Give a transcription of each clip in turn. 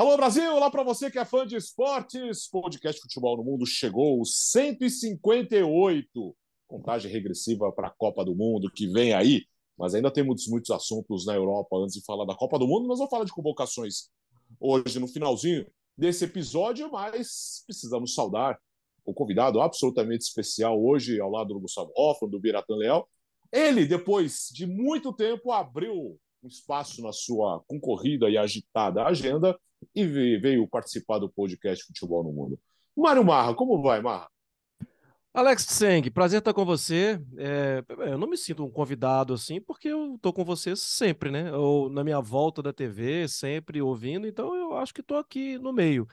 Alô Brasil, olá para você que é fã de esportes. Podcast Futebol no Mundo chegou 158. Contagem regressiva para a Copa do Mundo que vem aí. Mas ainda temos muitos assuntos na Europa antes de falar da Copa do Mundo. Nós vamos falar de convocações hoje no finalzinho desse episódio, mas precisamos saudar o convidado absolutamente especial hoje ao lado do Gustavo Hoffman, do Biratan Leal. Ele, depois de muito tempo, abriu um espaço na sua concorrida e agitada agenda e veio participar do podcast Futebol no Mundo. Mário Marra, como vai, Marra? Alex Tseng, prazer estar com você. É, eu não me sinto um convidado assim, porque eu estou com você sempre, né? Ou na minha volta da TV, sempre ouvindo, então eu acho que estou aqui no meio.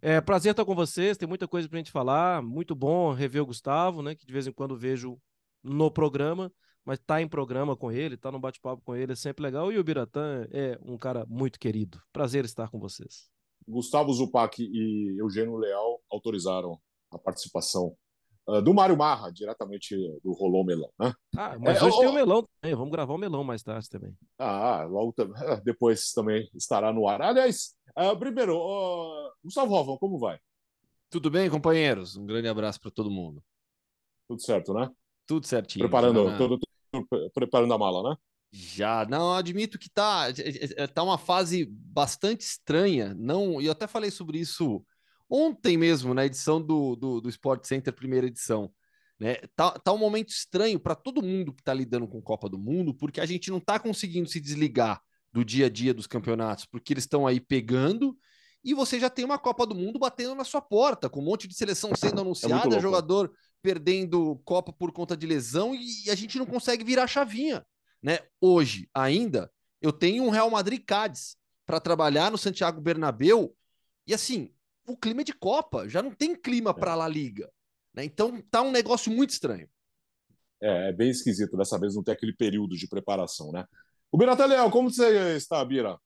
É, prazer estar com vocês, tem muita coisa para a gente falar, muito bom rever o Gustavo, né? Que de vez em quando vejo no programa mas tá em programa com ele, tá no bate-papo com ele, é sempre legal. E o Biratã é um cara muito querido. Prazer estar com vocês. Gustavo Zupac e Eugênio Leal autorizaram a participação uh, do Mário Marra, diretamente do Rolô Melão, né? Ah, mas é, hoje tem o Melão também, vamos gravar o Melão mais tarde também. Ah, logo é, depois também estará no ar. Aliás, uh, primeiro, uh, Gustavo Rovan, como vai? Tudo bem, companheiros? Um grande abraço para todo mundo. Tudo certo, né? Tudo certinho. Preparando, tudo, preparando a mala, né? Já, não, admito que tá, tá uma fase bastante estranha. Não, e eu até falei sobre isso ontem mesmo, na edição do, do, do Sport Center, primeira edição. Né? Tá, tá um momento estranho para todo mundo que está lidando com Copa do Mundo, porque a gente não está conseguindo se desligar do dia a dia dos campeonatos, porque eles estão aí pegando e você já tem uma Copa do Mundo batendo na sua porta, com um monte de seleção sendo é anunciada, é jogador perdendo Copa por conta de lesão e a gente não consegue virar a chavinha, né? Hoje ainda eu tenho um Real Madrid Cádiz para trabalhar no Santiago Bernabéu e assim, o clima é de Copa, já não tem clima para a La Liga, né? Então tá um negócio muito estranho. É, é bem esquisito dessa vez não ter aquele período de preparação, né? O Birata Leal, como você está, Bira?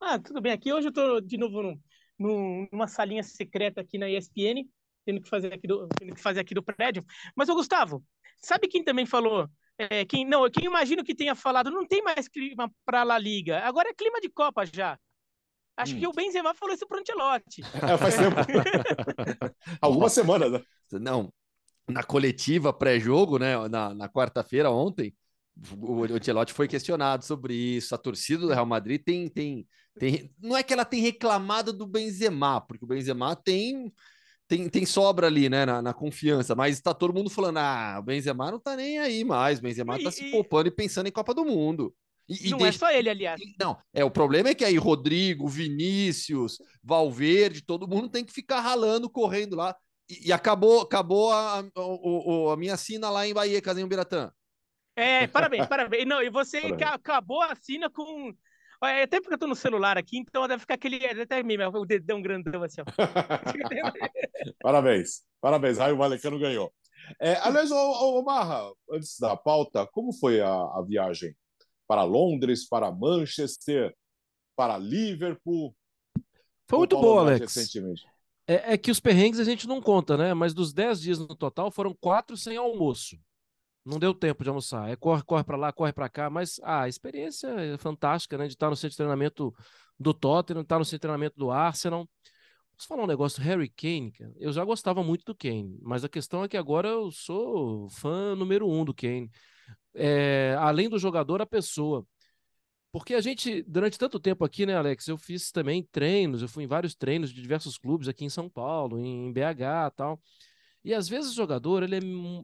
Ah, tudo bem. Aqui hoje eu estou de novo no, numa salinha secreta aqui na ESPN tendo que fazer aqui do, tendo que fazer aqui do prédio. Mas, o Gustavo, sabe quem também falou? É, quem não, quem imagino que tenha falado, não tem mais clima para a La Liga. Agora é clima de Copa já. Acho hum. que o Benzema falou isso pro Ancelotti. É, faz tempo. Algumas semanas, né? Não, na coletiva pré-jogo, né, na, na quarta-feira ontem, o Ancelotti foi questionado sobre isso. A torcida do Real Madrid tem, tem, tem, não é que ela tem reclamado do Benzema, porque o Benzema tem tem, tem sobra ali, né, na, na, confiança, mas tá todo mundo falando, ah, o Benzema não tá nem aí mais, o Benzema e, tá se poupando e pensando em Copa do Mundo. E, não e é deixa... é só ele, aliás. Não, é, o problema é que aí Rodrigo, Vinícius, Valverde, todo mundo tem que ficar ralando, correndo lá, e, e acabou, acabou a, a, a, a, minha sina lá em Bahia, Casinho Biratã. É, parabéns, parabéns. Não, e você parabéns. acabou a sina com é até porque eu tô no celular aqui, então deve ficar aquele. Até mesmo, o dedão grandão assim, ó. parabéns, parabéns. Raio Valecano ganhou. É, aliás, ô, ô, Marra, antes da pauta, como foi a, a viagem para Londres, para Manchester, para Liverpool? Foi muito boa, Alex. É, é, que os perrengues a gente não conta, né? Mas dos 10 dias no total, foram quatro sem almoço. Não deu tempo de almoçar. É corre, corre para lá, corre para cá, mas ah, a experiência é fantástica, né? De estar no centro de treinamento do Tottenham, estar no centro de treinamento do Arsenal. Posso falar um negócio, Harry Kane, cara? eu já gostava muito do Kane, mas a questão é que agora eu sou fã número um do Kane. É, além do jogador, a pessoa. Porque a gente, durante tanto tempo aqui, né, Alex, eu fiz também treinos, eu fui em vários treinos de diversos clubes aqui em São Paulo, em BH tal. E às vezes o jogador, ele é,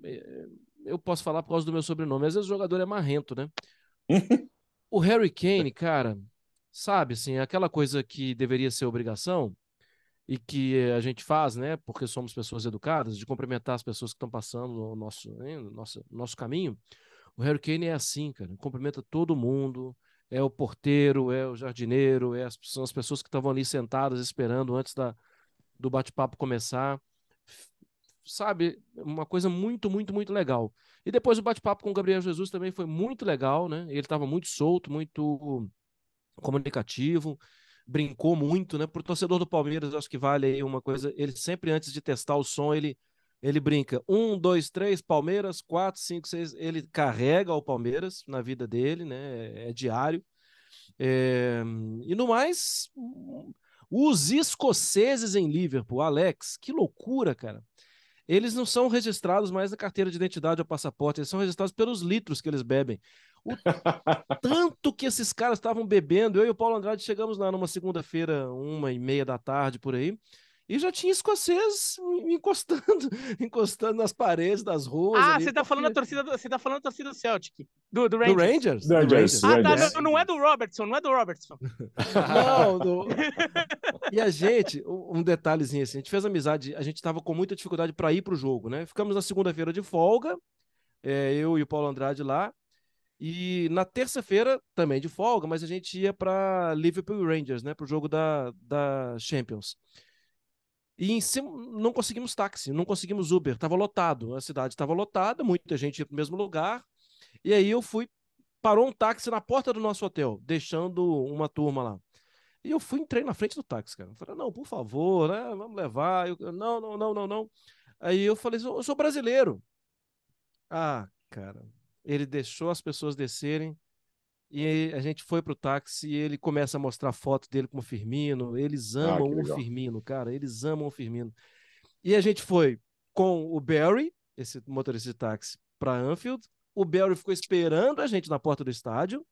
é eu posso falar por causa do meu sobrenome, às vezes o jogador é marrento, né? o Harry Kane, cara, sabe, assim, aquela coisa que deveria ser obrigação e que a gente faz, né, porque somos pessoas educadas, de cumprimentar as pessoas que estão passando no nosso, né, no nosso, nosso caminho. O Harry Kane é assim, cara, cumprimenta todo mundo, é o porteiro, é o jardineiro, é as, são as pessoas que estavam ali sentadas esperando antes da, do bate-papo começar sabe, uma coisa muito, muito, muito legal. E depois o bate-papo com o Gabriel Jesus também foi muito legal, né? Ele estava muito solto, muito comunicativo, brincou muito, né? Para o torcedor do Palmeiras, acho que vale aí uma coisa. Ele sempre, antes de testar o som, ele, ele brinca. Um, dois, três, Palmeiras, quatro, cinco, seis. Ele carrega o Palmeiras na vida dele, né? É, é diário. É... E no mais, Os escoceses em Liverpool, Alex, que loucura, cara. Eles não são registrados mais na carteira de identidade ou passaporte, eles são registrados pelos litros que eles bebem. O tanto que esses caras estavam bebendo. Eu e o Paulo Andrade chegamos lá numa segunda-feira, uma e meia da tarde por aí. E já tinha escoceses encostando, encostando nas paredes das ruas. Ah, ali, você tá porque... falando da torcida, do, você tá falando da torcida do Celtic, do, do Rangers. Do Rangers? Do Rangers. Ah, tá, não, não, é do Robertson, não é do Robertson. não, do... E a gente, um detalhezinho assim, a gente fez amizade, a gente tava com muita dificuldade para ir pro jogo, né? Ficamos na segunda-feira de folga, é, eu e o Paulo Andrade lá, e na terça-feira, também de folga, mas a gente ia para Liverpool Rangers, né? Pro jogo da, da Champions. E em cima, não conseguimos táxi, não conseguimos Uber, estava lotado, a cidade estava lotada, muita gente ia mesmo lugar. E aí eu fui, parou um táxi na porta do nosso hotel, deixando uma turma lá. E eu fui, entrei na frente do táxi, cara. falei, não, por favor, né? Vamos levar. Eu, não, não, não, não, não. Aí eu falei, eu sou brasileiro. Ah, cara. Ele deixou as pessoas descerem. E a gente foi pro táxi e ele começa a mostrar foto dele com o Firmino. Eles ah, amam ah, o Firmino, cara. Eles amam o Firmino. E a gente foi com o Barry, esse motorista de táxi, para Anfield. O Barry ficou esperando a gente na porta do estádio.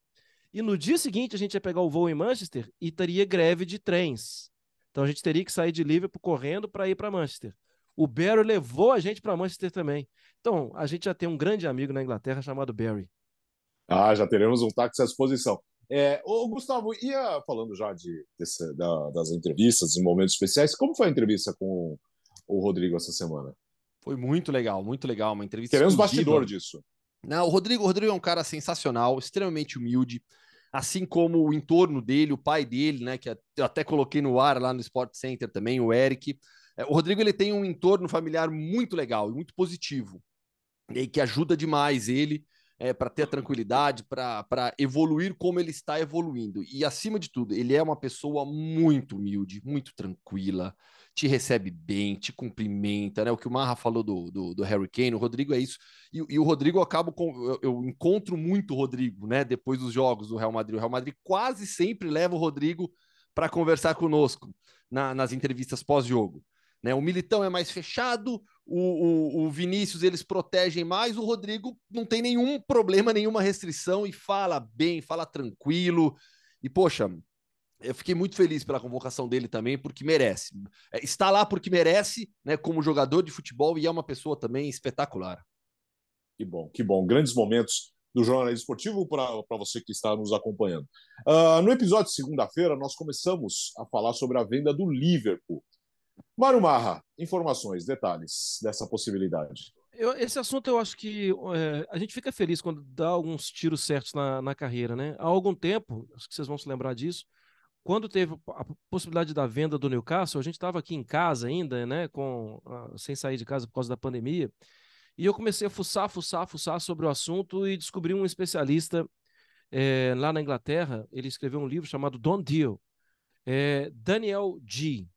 E no dia seguinte a gente ia pegar o voo em Manchester e teria greve de trens. Então a gente teria que sair de Liverpool correndo para ir para Manchester. O Barry levou a gente para Manchester também. Então a gente já tem um grande amigo na Inglaterra chamado Barry. Ah, já teremos um táxi à disposição. É, ô, Gustavo, ia falando já de, desse, da, das entrevistas, em momentos especiais, como foi a entrevista com o Rodrigo essa semana? Foi muito legal, muito legal, uma entrevista. Queremos exclusiva. bastidor disso. Não, o Rodrigo, o Rodrigo é um cara sensacional, extremamente humilde, assim como o entorno dele, o pai dele, né, que eu até coloquei no ar lá no Sport Center também, o Eric. É, o Rodrigo ele tem um entorno familiar muito legal e muito positivo, e que ajuda demais ele é, para ter a tranquilidade, para evoluir como ele está evoluindo. E acima de tudo, ele é uma pessoa muito humilde, muito tranquila, te recebe bem, te cumprimenta, né? O que o Marra falou do, do, do Harry Kane, o Rodrigo é isso. E, e o Rodrigo eu acabo com. Eu, eu, encontro muito o Rodrigo, né? Depois dos jogos do Real Madrid. O Real Madrid quase sempre leva o Rodrigo para conversar conosco na, nas entrevistas pós-jogo. Né? O Militão é mais fechado, o, o, o, Vinícius eles protegem mais, o Rodrigo não tem nenhum problema, nenhuma restrição e fala bem, fala tranquilo. E, poxa, eu fiquei muito feliz pela convocação dele também, porque merece. É, está lá porque merece, né, como jogador de futebol, e é uma pessoa também espetacular. Que bom, que bom. Grandes momentos do jornalismo esportivo para você que está nos acompanhando. Uh, no episódio de segunda-feira, nós começamos a falar sobre a venda do Liverpool. Mário Marra, informações, detalhes dessa possibilidade. Eu, esse assunto eu acho que é, a gente fica feliz quando dá alguns tiros certos na, na carreira, né? Há algum tempo, acho que vocês vão se lembrar disso, quando teve a possibilidade da venda do Newcastle, a gente estava aqui em casa ainda, né? Com, sem sair de casa por causa da pandemia, e eu comecei a fuçar, fuçar, fuçar sobre o assunto e descobri um especialista é, lá na Inglaterra. Ele escreveu um livro chamado Don't Deal. É, Daniel G.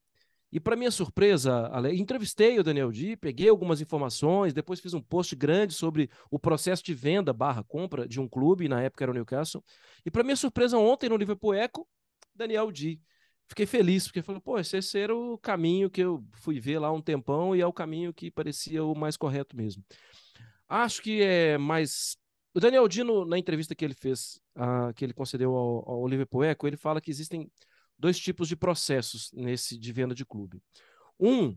E para minha surpresa, Ale, entrevistei o Daniel Di, peguei algumas informações, depois fiz um post grande sobre o processo de venda barra compra de um clube, na época era o Newcastle. E para minha surpresa, ontem no Liverpool Echo, Daniel Di. Fiquei feliz, porque falou, pô, esse, era o caminho que eu fui ver lá um tempão e é o caminho que parecia o mais correto mesmo. Acho que é mais. O Daniel Dino, na entrevista que ele fez, uh, que ele concedeu ao, ao Liverpool Echo, ele fala que existem dois tipos de processos nesse de venda de clube. Um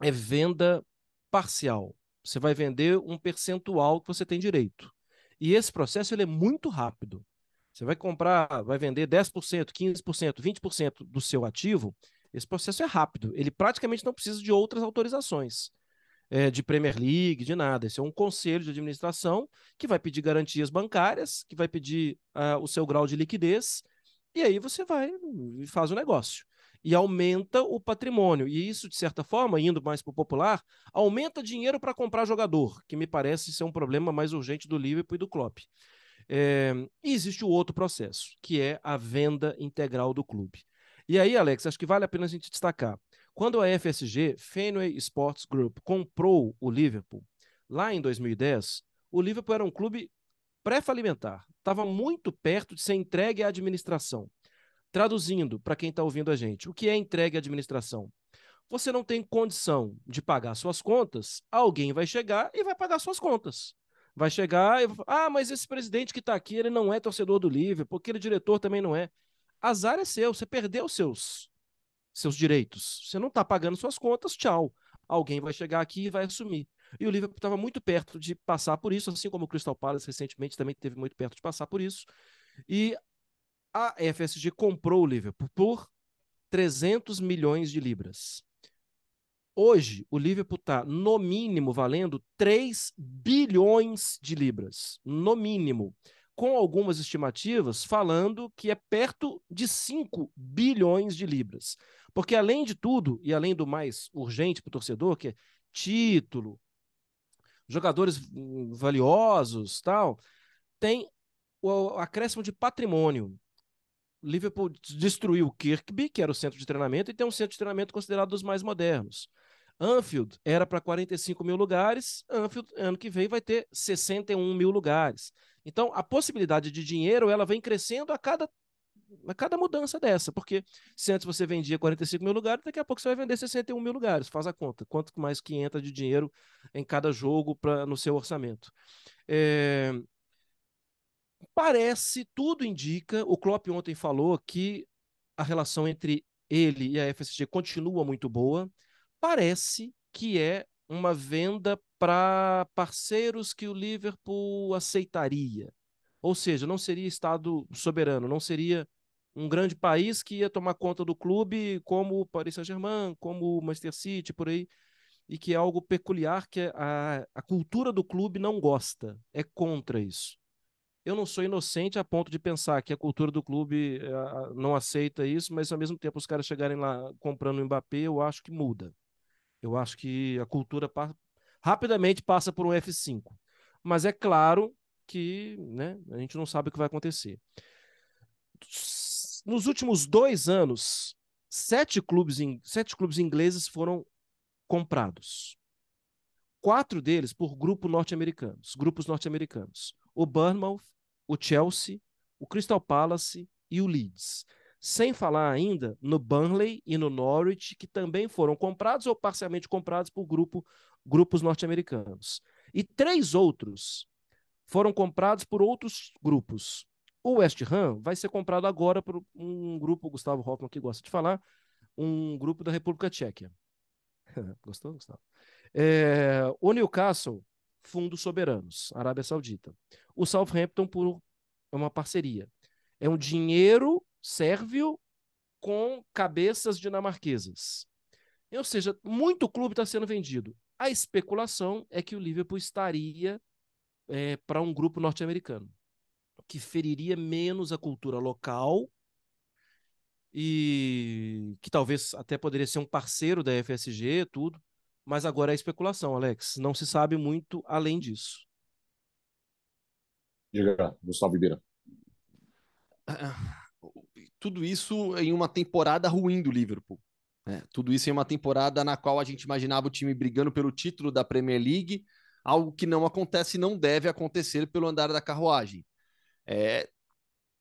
é venda parcial. Você vai vender um percentual que você tem direito. E esse processo ele é muito rápido. Você vai comprar, vai vender 10%, 15%, 20% do seu ativo. Esse processo é rápido. Ele praticamente não precisa de outras autorizações. É, de Premier League, de nada. Esse é um conselho de administração que vai pedir garantias bancárias, que vai pedir uh, o seu grau de liquidez e aí você vai e faz o negócio. E aumenta o patrimônio. E isso, de certa forma, indo mais para o popular, aumenta dinheiro para comprar jogador, que me parece ser um problema mais urgente do Liverpool e do Klopp. É, e existe o outro processo, que é a venda integral do clube. E aí, Alex, acho que vale a pena a gente destacar. Quando a FSG, Fenway Sports Group, comprou o Liverpool, lá em 2010, o Liverpool era um clube pré-falimentar estava muito perto de ser entregue à administração. Traduzindo para quem está ouvindo a gente, o que é entregue à administração? Você não tem condição de pagar suas contas, alguém vai chegar e vai pagar suas contas. Vai chegar e ah, mas esse presidente que está aqui, ele não é torcedor do Liverpool, aquele diretor também não é. Azar é seu, você perdeu seus, seus direitos. Você não está pagando suas contas, tchau. Alguém vai chegar aqui e vai assumir. E o Liverpool estava muito perto de passar por isso, assim como o Crystal Palace recentemente também teve muito perto de passar por isso. E a FSG comprou o Liverpool por 300 milhões de libras. Hoje, o Liverpool está, no mínimo, valendo 3 bilhões de libras. No mínimo. Com algumas estimativas falando que é perto de 5 bilhões de libras. Porque, além de tudo, e além do mais urgente para o torcedor, que é título, jogadores valiosos, tal, tem o acréscimo de patrimônio. Liverpool destruiu Kirkby, que era o centro de treinamento, e tem um centro de treinamento considerado dos mais modernos. Anfield era para 45 mil lugares, Anfield ano que vem vai ter 61 mil lugares. Então, a possibilidade de dinheiro ela vem crescendo a cada, a cada mudança dessa, porque se antes você vendia 45 mil lugares, daqui a pouco você vai vender 61 mil lugares, faz a conta. Quanto mais que entra de dinheiro em cada jogo pra, no seu orçamento. É... Parece, tudo indica, o Klopp ontem falou que a relação entre ele e a FSG continua muito boa, parece que é uma venda para parceiros que o Liverpool aceitaria. Ou seja, não seria Estado soberano, não seria um grande país que ia tomar conta do clube como o Paris Saint-Germain, como o Manchester City, por aí, e que é algo peculiar que a, a cultura do clube não gosta, é contra isso. Eu não sou inocente a ponto de pensar que a cultura do clube uh, não aceita isso, mas ao mesmo tempo os caras chegarem lá comprando o Mbappé, eu acho que muda. Eu acho que a cultura pa rapidamente passa por um F5. Mas é claro que né, a gente não sabe o que vai acontecer. Nos últimos dois anos, sete clubes, sete clubes ingleses foram comprados. Quatro deles por grupo norte-americanos, grupos norte-americanos. O Bournemouth, o Chelsea, o Crystal Palace e o Leeds sem falar ainda no Burnley e no Norwich, que também foram comprados ou parcialmente comprados por grupo, grupos norte-americanos. E três outros foram comprados por outros grupos. O West Ham vai ser comprado agora por um grupo, Gustavo Hoffman que gosta de falar, um grupo da República Tcheca. Gostou, Gustavo? É, o Newcastle, Fundos Soberanos, Arábia Saudita. O Southampton por uma parceria. É um dinheiro sérvio com cabeças dinamarquesas. Ou seja, muito clube está sendo vendido. A especulação é que o Liverpool estaria é, para um grupo norte-americano, que feriria menos a cultura local e que talvez até poderia ser um parceiro da FSG, tudo. Mas agora é especulação, Alex. Não se sabe muito além disso. Diga, Gustavo Ribeira. Ah, tudo isso em uma temporada ruim do Liverpool. Né? Tudo isso em uma temporada na qual a gente imaginava o time brigando pelo título da Premier League, algo que não acontece e não deve acontecer pelo andar da carruagem. É,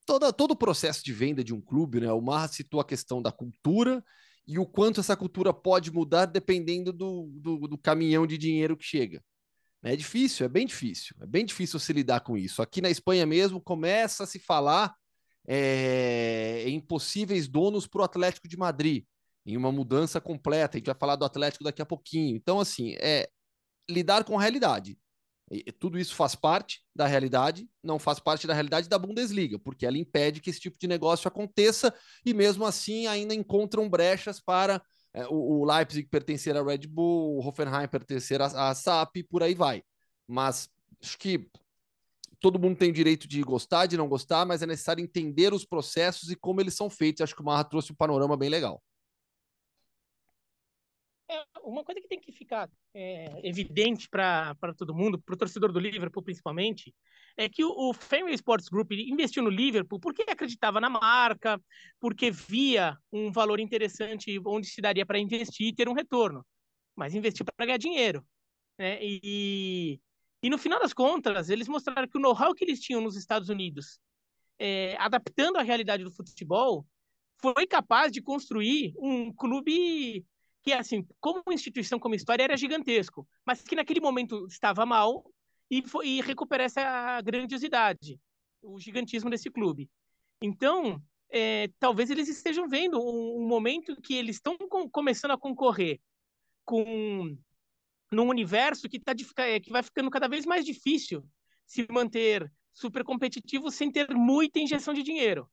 toda, todo o processo de venda de um clube, né? o Marra citou a questão da cultura e o quanto essa cultura pode mudar dependendo do, do, do caminhão de dinheiro que chega. É difícil, é bem difícil, é bem difícil se lidar com isso. Aqui na Espanha mesmo começa a se falar é, em possíveis donos para o Atlético de Madrid, em uma mudança completa. A gente vai falar do Atlético daqui a pouquinho. Então, assim, é lidar com a realidade. E, tudo isso faz parte da realidade, não faz parte da realidade da Bundesliga, porque ela impede que esse tipo de negócio aconteça e, mesmo assim, ainda encontram brechas para é, o, Leipzig pertencer à Red Bull, o Hoffenheim pertencer à, à SAP, por aí vai. Mas acho que todo mundo tem o direito de gostar, de não gostar, mas é necessário entender os processos e como eles são feitos. Acho que o Marra trouxe um panorama bem legal. É, uma coisa que tem que ficar é, evidente para todo mundo, para o torcedor do Liverpool principalmente, é que o, o Fenway Sports Group investiu no Liverpool porque acreditava na marca, porque via um valor interessante onde se daria para investir e ter um retorno. Mas investiu para ganhar dinheiro. Né? E, e no final das contas, eles mostraram que o know-how que eles tinham nos Estados Unidos, é, adaptando a realidade do futebol, foi capaz de construir um clube que, assim, como instituição, como história, era gigantesco, mas que naquele momento estava mal e, foi, e recuperar essa grandiosidade, o gigantismo desse clube. Então, é, talvez eles estejam vendo um, um momento que eles estão com, começando a concorrer com num universo que, tá, é, que vai ficando cada vez mais difícil se manter super competitivo sem ter muita injeção de dinheiro.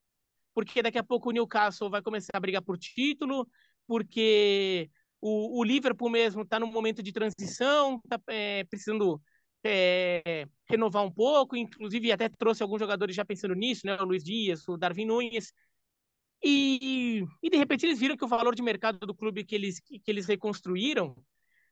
Porque daqui a pouco o Newcastle vai começar a brigar por título, porque o, o Liverpool mesmo está num momento de transição, está é, precisando é, renovar um pouco, inclusive até trouxe alguns jogadores já pensando nisso, né? O Luiz Dias, o Darwin Nunes. E, e de repente eles viram que o valor de mercado do clube que eles, que eles reconstruíram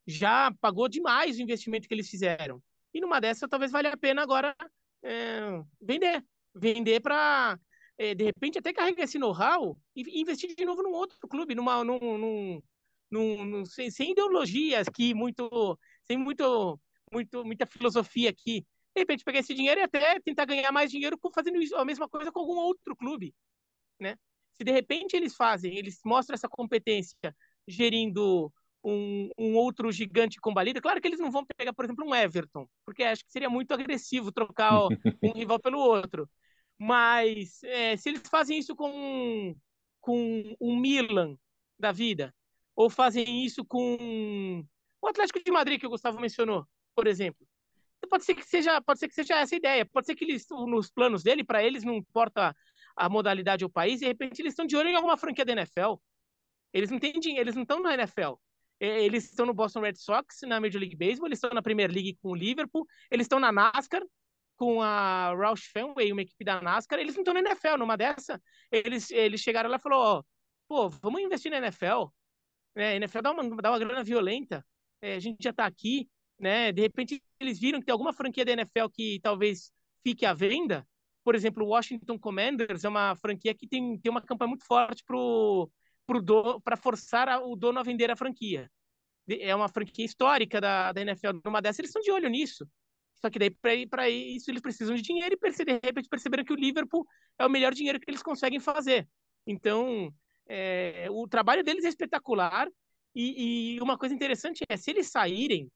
já pagou demais o investimento que eles fizeram. E numa dessas, talvez valha a pena agora é, vender. Vender para, é, de repente, até carregar esse know-how e investir de novo num outro clube, numa, num, num, num, num sem, sem ideologias aqui, muito, sem muito, muito, muita filosofia aqui. De repente, pegar esse dinheiro e até tentar ganhar mais dinheiro fazendo a mesma coisa com algum outro clube, né? Se de repente eles fazem, eles mostram essa competência gerindo um, um, outro gigante combalido. Claro que eles não vão pegar, por exemplo, um Everton, porque acho que seria muito agressivo trocar um rival pelo outro. Mas é, se eles fazem isso com, com um Milan da vida, ou fazem isso com o Atlético de Madrid que o Gustavo mencionou, por exemplo, pode ser que seja, pode ser que seja essa a ideia. Pode ser que eles, nos planos dele, para eles não importa a modalidade ou o país, de repente eles estão de olho em alguma franquia da NFL. Eles não têm dinheiro, eles não estão na NFL. Eles estão no Boston Red Sox, na Major League Baseball, eles estão na Premier League com o Liverpool, eles estão na NASCAR com a Roush Fenway, uma equipe da NASCAR, eles não estão na NFL, numa dessa, eles, eles chegaram lá e falaram, ó, pô, vamos investir na NFL, é, a NFL dá uma, dá uma grana violenta, é, a gente já tá aqui, né, de repente eles viram que tem alguma franquia da NFL que talvez fique à venda, por exemplo, o Washington Commanders é uma franquia que tem, tem uma campanha muito forte para forçar a, o dono a vender a franquia. É uma franquia histórica da, da NFL. Numa dessas, eles estão de olho nisso. Só que daí, para isso, eles precisam de dinheiro e perce, de repente perceberam que o Liverpool é o melhor dinheiro que eles conseguem fazer. Então, é, o trabalho deles é espetacular. E, e, uma coisa interessante é, se eles saírem,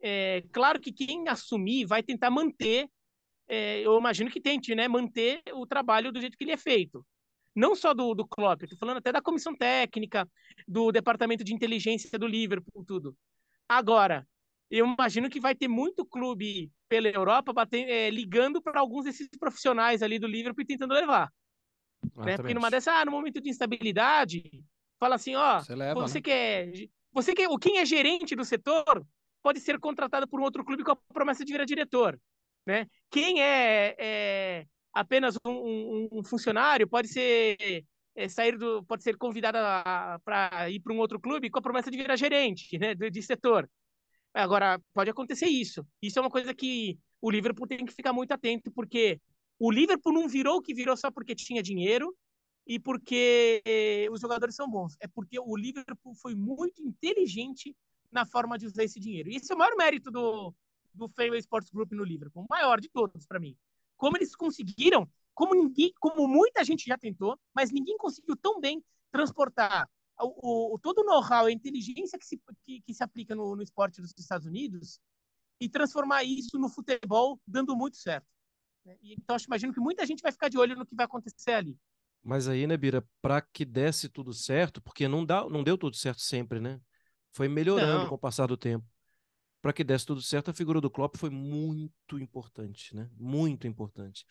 é, claro que quem assumir vai tentar manter, é, eu imagino que tente, né, manter o trabalho do jeito que ele é feito não só do, do Klopp, estou falando até da comissão técnica, do departamento de inteligência do Liverpool, tudo. Agora, eu imagino que vai ter muito clube pela Europa é, ligando para alguns desses profissionais ali do Liverpool e tentando levar. Né? Porque numa dessas, ah, no momento de instabilidade, fala assim, ó, você, leva, você né? quer, você quer, quem é gerente do setor pode ser contratado por um outro clube com a promessa de virar diretor, né? Quem é, é apenas um, um, um funcionário pode ser é, sair do, pode ser convidado para ir para um outro clube com a promessa de virar gerente, né, de, de, setor. Agora pode acontecer isso. Isso é uma coisa que o Liverpool tem que ficar muito atento, porque o Liverpool não virou o que virou só porque tinha dinheiro e porque eh, os jogadores são bons. É porque o Liverpool foi muito inteligente na forma de usar esse dinheiro. E esse é o maior mérito do, do Fenway Sports Group no Liverpool, o maior de todos para mim como eles conseguiram, como ninguém, como muita gente já tentou, mas ninguém conseguiu tão bem transportar o, o todo o know-how, a inteligência que se, que, que se aplica no, no esporte dos Estados Unidos e transformar isso no futebol, dando muito certo. Né? Então, acho, imagino que muita gente vai ficar de olho no que vai acontecer ali. Mas aí, né, Bira, para que desse tudo certo, porque não, dá, não deu tudo certo sempre, né? Foi melhorando não. com o passar do tempo para que desse tudo certo, a figura do Klopp foi muito importante, né? Muito importante.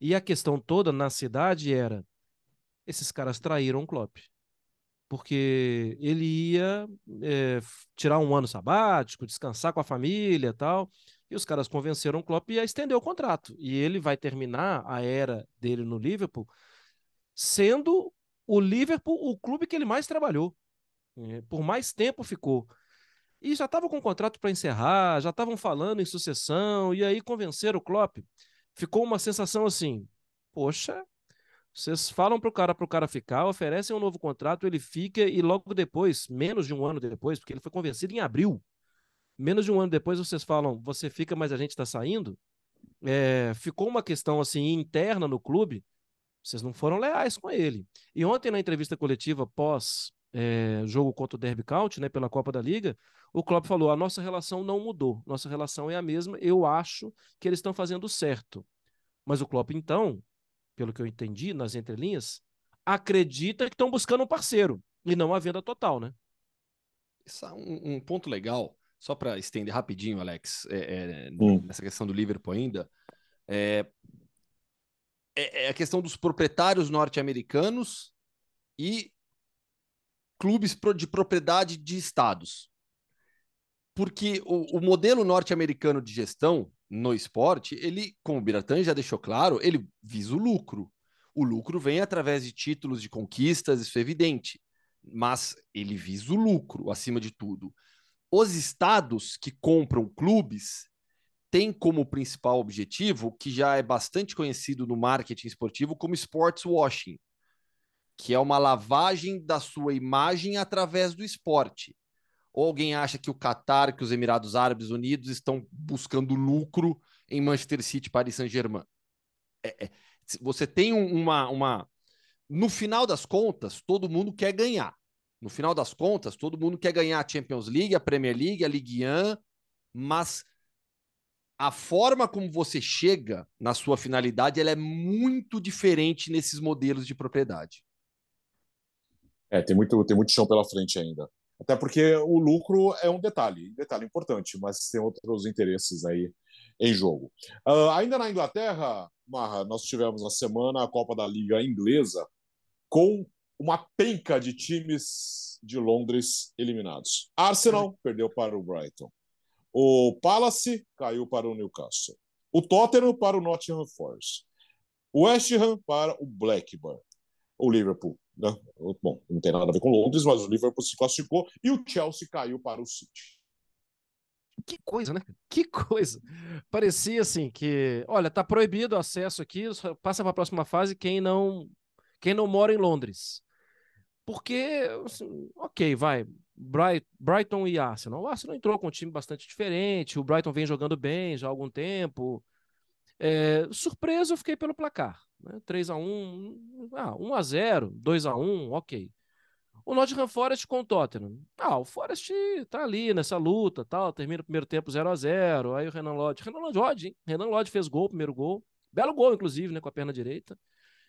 E a questão toda na cidade era: esses caras traíram o Klopp. Porque ele ia é, tirar um ano sabático, descansar com a família tal. E os caras convenceram o Klopp a estender o contrato. E ele vai terminar a era dele no Liverpool sendo o Liverpool o clube que ele mais trabalhou. É, por mais tempo ficou. E já estavam com o contrato para encerrar, já estavam falando em sucessão, e aí convenceram o Klopp. Ficou uma sensação assim: poxa, vocês falam para o cara para o cara ficar, oferecem um novo contrato, ele fica e logo depois, menos de um ano depois, porque ele foi convencido em abril, menos de um ano depois vocês falam, você fica, mas a gente está saindo. É, ficou uma questão assim interna no clube Vocês não foram leais com ele. E ontem, na entrevista coletiva pós é, jogo contra o Derby County, né, pela Copa da Liga, o Klopp falou: a nossa relação não mudou, nossa relação é a mesma. Eu acho que eles estão fazendo certo. Mas o Klopp, então, pelo que eu entendi nas entrelinhas, acredita que estão buscando um parceiro e não a venda total, né? É um, um ponto legal, só para estender rapidinho, Alex, é, é, hum. nessa questão do Liverpool ainda. É, é, é a questão dos proprietários norte-americanos e clubes de propriedade de estados. Porque o, o modelo norte-americano de gestão no esporte, ele, como o Biratan já deixou claro, ele visa o lucro. O lucro vem através de títulos de conquistas, isso é evidente. Mas ele visa o lucro, acima de tudo. Os estados que compram clubes têm como principal objetivo, que já é bastante conhecido no marketing esportivo, como sports washing, que é uma lavagem da sua imagem através do esporte. Ou alguém acha que o Catar, que os Emirados Árabes Unidos estão buscando lucro em Manchester City, Paris Saint-Germain? É, é, você tem uma, uma. No final das contas, todo mundo quer ganhar. No final das contas, todo mundo quer ganhar a Champions League, a Premier League, a Ligue 1, mas a forma como você chega na sua finalidade ela é muito diferente nesses modelos de propriedade. É, tem muito, tem muito chão pela frente ainda. Até porque o lucro é um detalhe, detalhe importante, mas tem outros interesses aí em jogo. Uh, ainda na Inglaterra, Marra, nós tivemos na semana a Copa da Liga Inglesa com uma penca de times de Londres eliminados. Arsenal perdeu para o Brighton. O Palace caiu para o Newcastle. O Tottenham para o Nottingham Forest. O West Ham para o Blackburn. O Liverpool né? Bom, não tem nada a ver com Londres, mas o Liverpool se classificou e o Chelsea caiu para o City. Que coisa, né? Que coisa. Parecia assim que, olha, tá proibido o acesso aqui, passa para a próxima fase quem não quem não mora em Londres. Porque, assim, ok, vai, Bright, Brighton e Arsenal. O Arsenal entrou com um time bastante diferente, o Brighton vem jogando bem já há algum tempo. É, surpreso, eu fiquei pelo placar. Né? 3 a 1 ah, 1 a 0 2 a 1 ok. O Nottingham Forest com o Tottenham. Ah, o Forest tá ali nessa luta, tal, termina o primeiro tempo 0 a 0 aí o Renan Lodge, Renan Lodge, hein? Renan Lodge fez gol, primeiro gol, belo gol, inclusive, né, com a perna direita.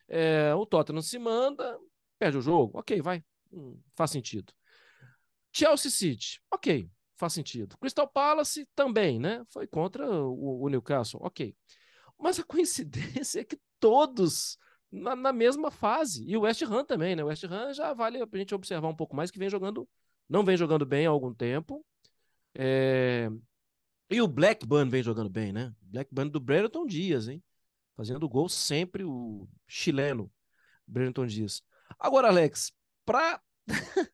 É, o Tottenham se manda, perde o jogo, ok, vai, hum, faz sentido. Chelsea City, ok, faz sentido. Crystal Palace também, né, foi contra o, o Newcastle, ok. Mas a coincidência é que todos na, na, mesma fase. E o West Ham também, né? O West Ham já vale a gente observar um pouco mais, que vem jogando, não vem jogando bem há algum tempo. É... E o Blackburn vem jogando bem, né? Blackburn do Brereton Dias, hein? Fazendo gol sempre o chileno Brereton Dias. Agora, Alex, para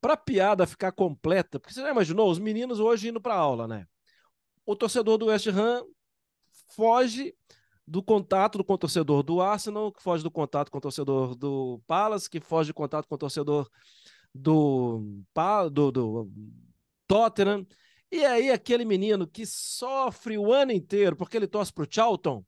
para piada ficar completa, porque você já imaginou os meninos hoje indo para aula, né? O torcedor do West Ham foge do contato do, com o torcedor do Arsenal, que foge do contato com o torcedor do Palace, que foge do contato com o torcedor do, do, do Tottenham. E aí, aquele menino que sofre o ano inteiro porque ele torce para o Charlton,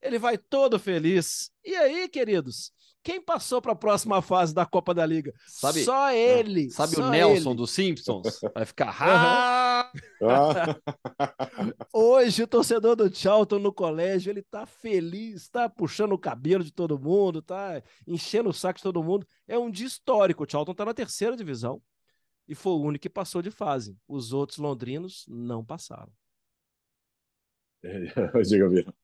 ele vai todo feliz. E aí, queridos, quem passou para a próxima fase da Copa da Liga? Sabe, Só ele. Sabe só o Nelson ele. dos Simpsons? Vai ficar. Hoje, o torcedor do Charlton no colégio, ele tá feliz, tá puxando o cabelo de todo mundo, tá enchendo o saco de todo mundo. É um dia histórico. O Charlton tá na terceira divisão e foi o único que passou de fase. Os outros londrinos não passaram. Diga, Vira.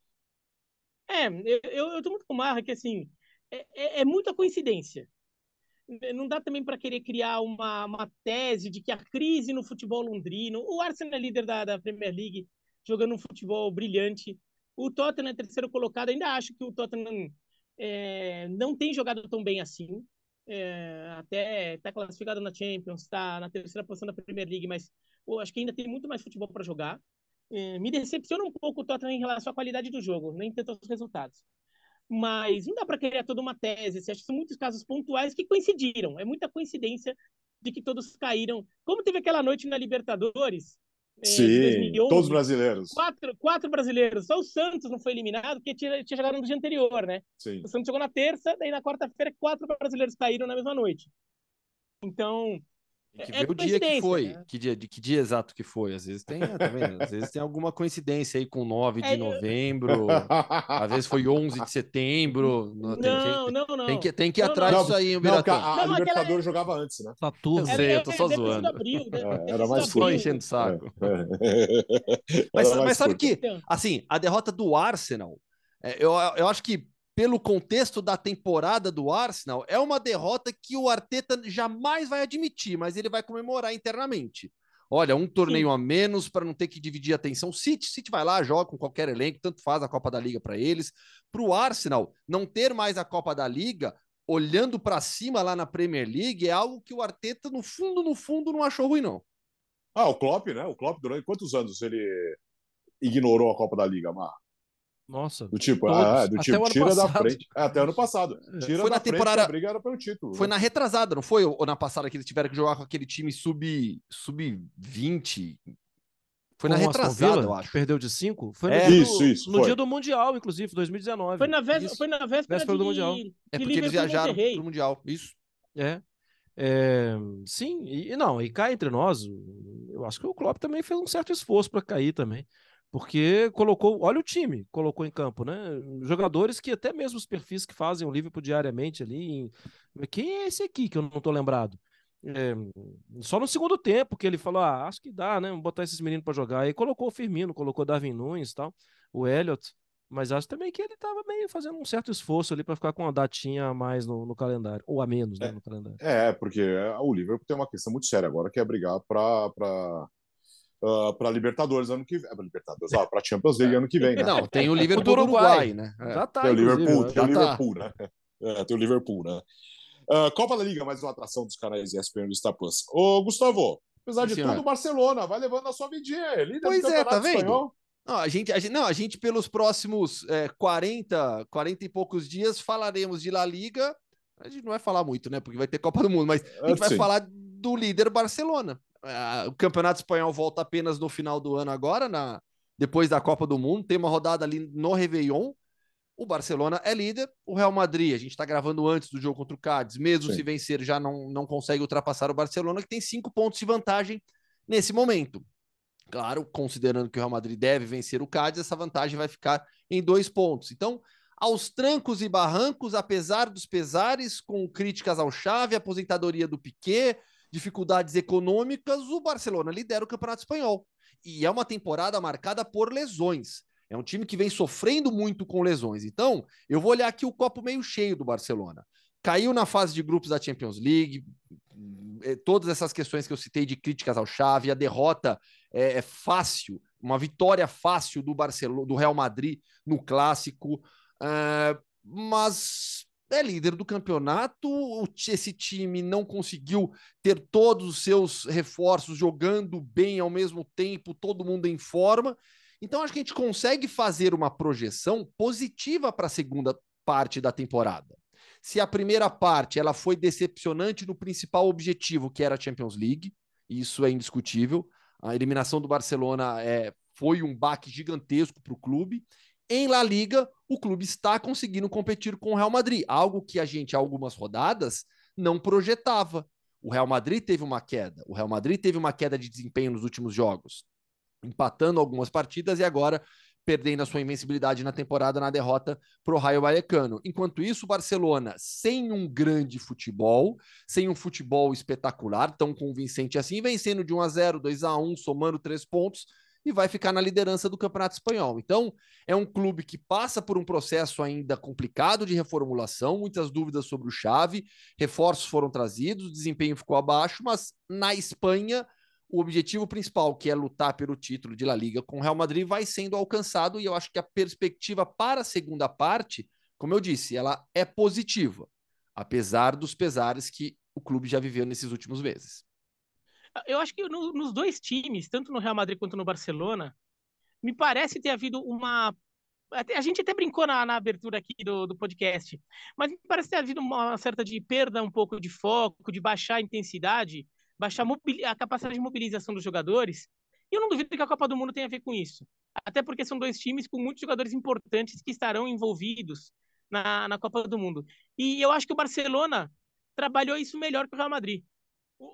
É, eu, eu tô muito com marra que assim é, é, é muita coincidência. Não dá também para querer criar uma, uma tese de que a crise no futebol londrino. O Arsenal é líder da, da Premier League, jogando um futebol brilhante. O Tottenham é terceiro colocado. Ainda acho que o Tottenham é, não tem jogado tão bem assim. É, até está classificado na Champions, está na terceira posição da Premier League, mas pô, acho que ainda tem muito mais futebol para jogar. É, me decepciona um pouco o Tottenham em relação à qualidade do jogo, nem tanto os resultados mas não dá para criar toda uma tese. Acho que são muitos casos pontuais que coincidiram. É muita coincidência de que todos caíram. Como teve aquela noite na Libertadores, É, Sim, 2011, todos brasileiros. Quatro, quatro brasileiros. Só o Santos não foi eliminado, porque tinha, tinha jogado no dia anterior, né? Sim. O Santos jogou na terça, daí na quarta-feira quatro brasileiros caíram na mesma noite. Então, tem que é ver o dia que foi, né? que dia, de que dia exato que foi. Às vezes tem, é, tá vendo? Às vezes tem alguma coincidência aí com 9 de é, novembro, às vezes foi 11 de setembro. Não, tem, não, não, não. Tem que, tem que ir atrás disso aí, não, a, a Libertadores aquela... jogava antes, né? Tá tudo. Eu sei, eu tô só zoando. Abril, é, era mais Só enchendo o saco. mas, mas sabe que, assim, a derrota do Arsenal, eu, eu acho que pelo contexto da temporada do Arsenal, é uma derrota que o Arteta jamais vai admitir, mas ele vai comemorar internamente. Olha, um torneio Sim. a menos para não ter que dividir a atenção. City, City vai lá, joga com qualquer elenco, tanto faz a Copa da Liga para eles. Para o Arsenal, não ter mais a Copa da Liga, olhando para cima lá na Premier League, é algo que o Arteta, no fundo, no fundo, não achou ruim, não. Ah, o Klopp, né? O Klopp, durante quantos anos ele ignorou a Copa da Liga, Mar? Nossa. Do tipo, ah, do tipo tira passado. da frente. É, até ano passado. É. Tira foi na temporada. Frente, a briga era pelo título. Foi né? na retrasada, não foi? Ou na passada que eles tiveram que jogar com aquele time sub, sub 20? Foi na retrasada, eu acho. Perdeu de 5? Foi no, é, dia, isso, do, isso, no dia do Mundial, inclusive, 2019. Foi na, véspera, foi na véspera, véspera de, do Mundial. É porque eles viajaram pro Mundial. Isso. É. É, sim, e não, e cá entre nós, eu acho que o Klopp também fez um certo esforço para cair também porque colocou, olha o time, colocou em campo, né? Jogadores que até mesmo os perfis que fazem o Liverpool diariamente ali. Quem é esse aqui que eu não estou lembrado? É, só no segundo tempo que ele falou: ah, acho que dá, né? Vamos botar esses meninos para jogar. Aí colocou o Firmino, colocou Darwin Nunes e tal, o Elliot. Mas acho também que ele estava meio fazendo um certo esforço ali para ficar com uma datinha a mais no, no calendário, ou a menos né, é, no calendário. É, porque o Liverpool tem uma questão muito séria agora, que é brigar para uh, ah, para Libertadores ano que vem. Para Libertadores, ah, para Champions League ano que vem, né? Não, tem o Liverpool do Uruguai, né? É. Já tá, tem o Liverpool, tem o Liverpool, tá. né? É, tem o Liverpool, né? Uh, Copa da Liga, mais uma atração dos canais ESPN do Star Plus. Ô, Gustavo, apesar de tudo, o Barcelona vai levando a sua vidinha. Líder pois é, tá vendo? Não, a gente, a gente, não, a gente pelos próximos é, 40, 40 e poucos dias falaremos de La Liga. A gente não vai falar muito, né? Porque vai ter Copa do Mundo, mas a gente vai falar do líder Barcelona o Campeonato Espanhol volta apenas no final do ano agora, na, depois da Copa do Mundo. Tem uma rodada ali no Réveillon. O Barcelona é líder, o Real Madrid, a gente está gravando antes do jogo contra o Cádiz, mesmo Sim. se vencer, já não, não consegue ultrapassar o Barcelona, que tem cinco pontos de vantagem nesse momento. Claro, considerando que o Real Madrid deve vencer o Cádiz, essa vantagem vai ficar em dois pontos. Então, aos trancos e barrancos, apesar dos pesares, com críticas ao Chave, aposentadoria do Piquet, dificuldades econômicas, o Barcelona lidera o Campeonato Espanhol. E é uma temporada marcada por lesões. É um time que vem sofrendo muito com lesões. Então, eu vou olhar aqui o copo meio cheio do Barcelona. Caiu na fase de grupos da Champions League, é, todas essas questões que eu citei de críticas ao Xavi, a derrota é, é fácil, uma vitória fácil do Barcelona, do Real Madrid no clássico, uh, mas é líder do campeonato. Esse time não conseguiu ter todos os seus reforços jogando bem ao mesmo tempo, todo mundo em forma. Então, acho que a gente consegue fazer uma projeção positiva para a segunda parte da temporada. Se a primeira parte ela foi decepcionante no principal objetivo, que era a Champions League, isso é indiscutível. A eliminação do Barcelona é, foi um baque gigantesco para o clube. Em La Liga, o clube está conseguindo competir com o Real Madrid, algo que a gente, há algumas rodadas, não projetava. O Real Madrid teve uma queda, o Real Madrid teve uma queda de desempenho nos últimos jogos, empatando algumas partidas e agora perdendo a sua invencibilidade na temporada na derrota para o Raio Vallecano. Enquanto isso, o Barcelona, sem um grande futebol, sem um futebol espetacular, tão convincente assim, vencendo de 1 a 0, 2 a 1, somando três pontos, e vai ficar na liderança do Campeonato Espanhol. Então, é um clube que passa por um processo ainda complicado de reformulação, muitas dúvidas sobre o chave, reforços foram trazidos, o desempenho ficou abaixo, mas na Espanha, o objetivo principal, que é lutar pelo título de La Liga com o Real Madrid, vai sendo alcançado e eu acho que a perspectiva para a segunda parte, como eu disse, ela é positiva, apesar dos pesares que o clube já viveu nesses últimos meses. Eu acho que no, nos dois times, tanto no Real Madrid quanto no Barcelona, me parece ter havido uma. A gente até brincou na, na abertura aqui do, do podcast, mas me parece ter havido uma certa de perda um pouco de foco, de baixar a intensidade, baixar a capacidade de mobilização dos jogadores, E eu não duvido que a Copa do Mundo tenha a ver com isso. Até porque são dois times com muitos jogadores importantes que estarão envolvidos na, na Copa do Mundo. E eu acho que o Barcelona trabalhou isso melhor que o Real Madrid.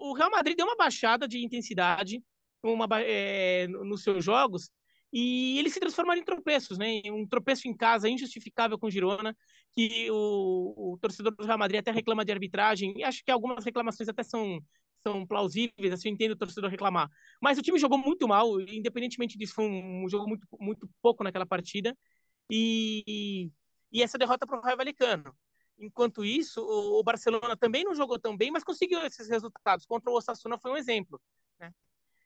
O, Real Madrid deu uma baixada de intensidade uma, é, nos seus jogos e eles se transformaram em tropeços, né? Um tropeço em casa injustificável com Girona, que o, o torcedor do Real Madrid até reclama de arbitragem, e acho que algumas reclamações até são, são plausíveis, assim, eu entendo o torcedor reclamar. Mas o time jogou muito mal, independentemente disso, foi um, um jogo muito, muito pouco naquela partida, e, e essa derrota para o Raio Valecano. Enquanto isso, o, Barcelona também não jogou tão bem, mas conseguiu esses resultados. Contra o Osasuna foi um exemplo. Né?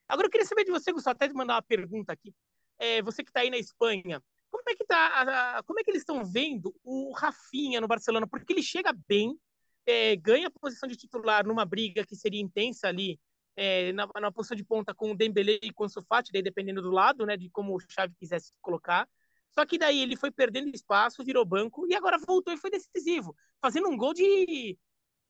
Agora eu queria saber de você, Gustavo, até de mandar uma pergunta aqui é, você que está aí na Espanha, como é que tá, como é que eles estão vendo o Rafinha no Barcelona? Porque ele chega bem, é, ganha a posição de titular numa briga que seria intensa ali, é, na, na, posição de ponta com o Dembélé e com o Sofati, daí dependendo do lado, né, de como o Xavi quisesse colocar. Só que daí ele foi perdendo espaço, virou banco e agora voltou e foi decisivo, fazendo um gol de,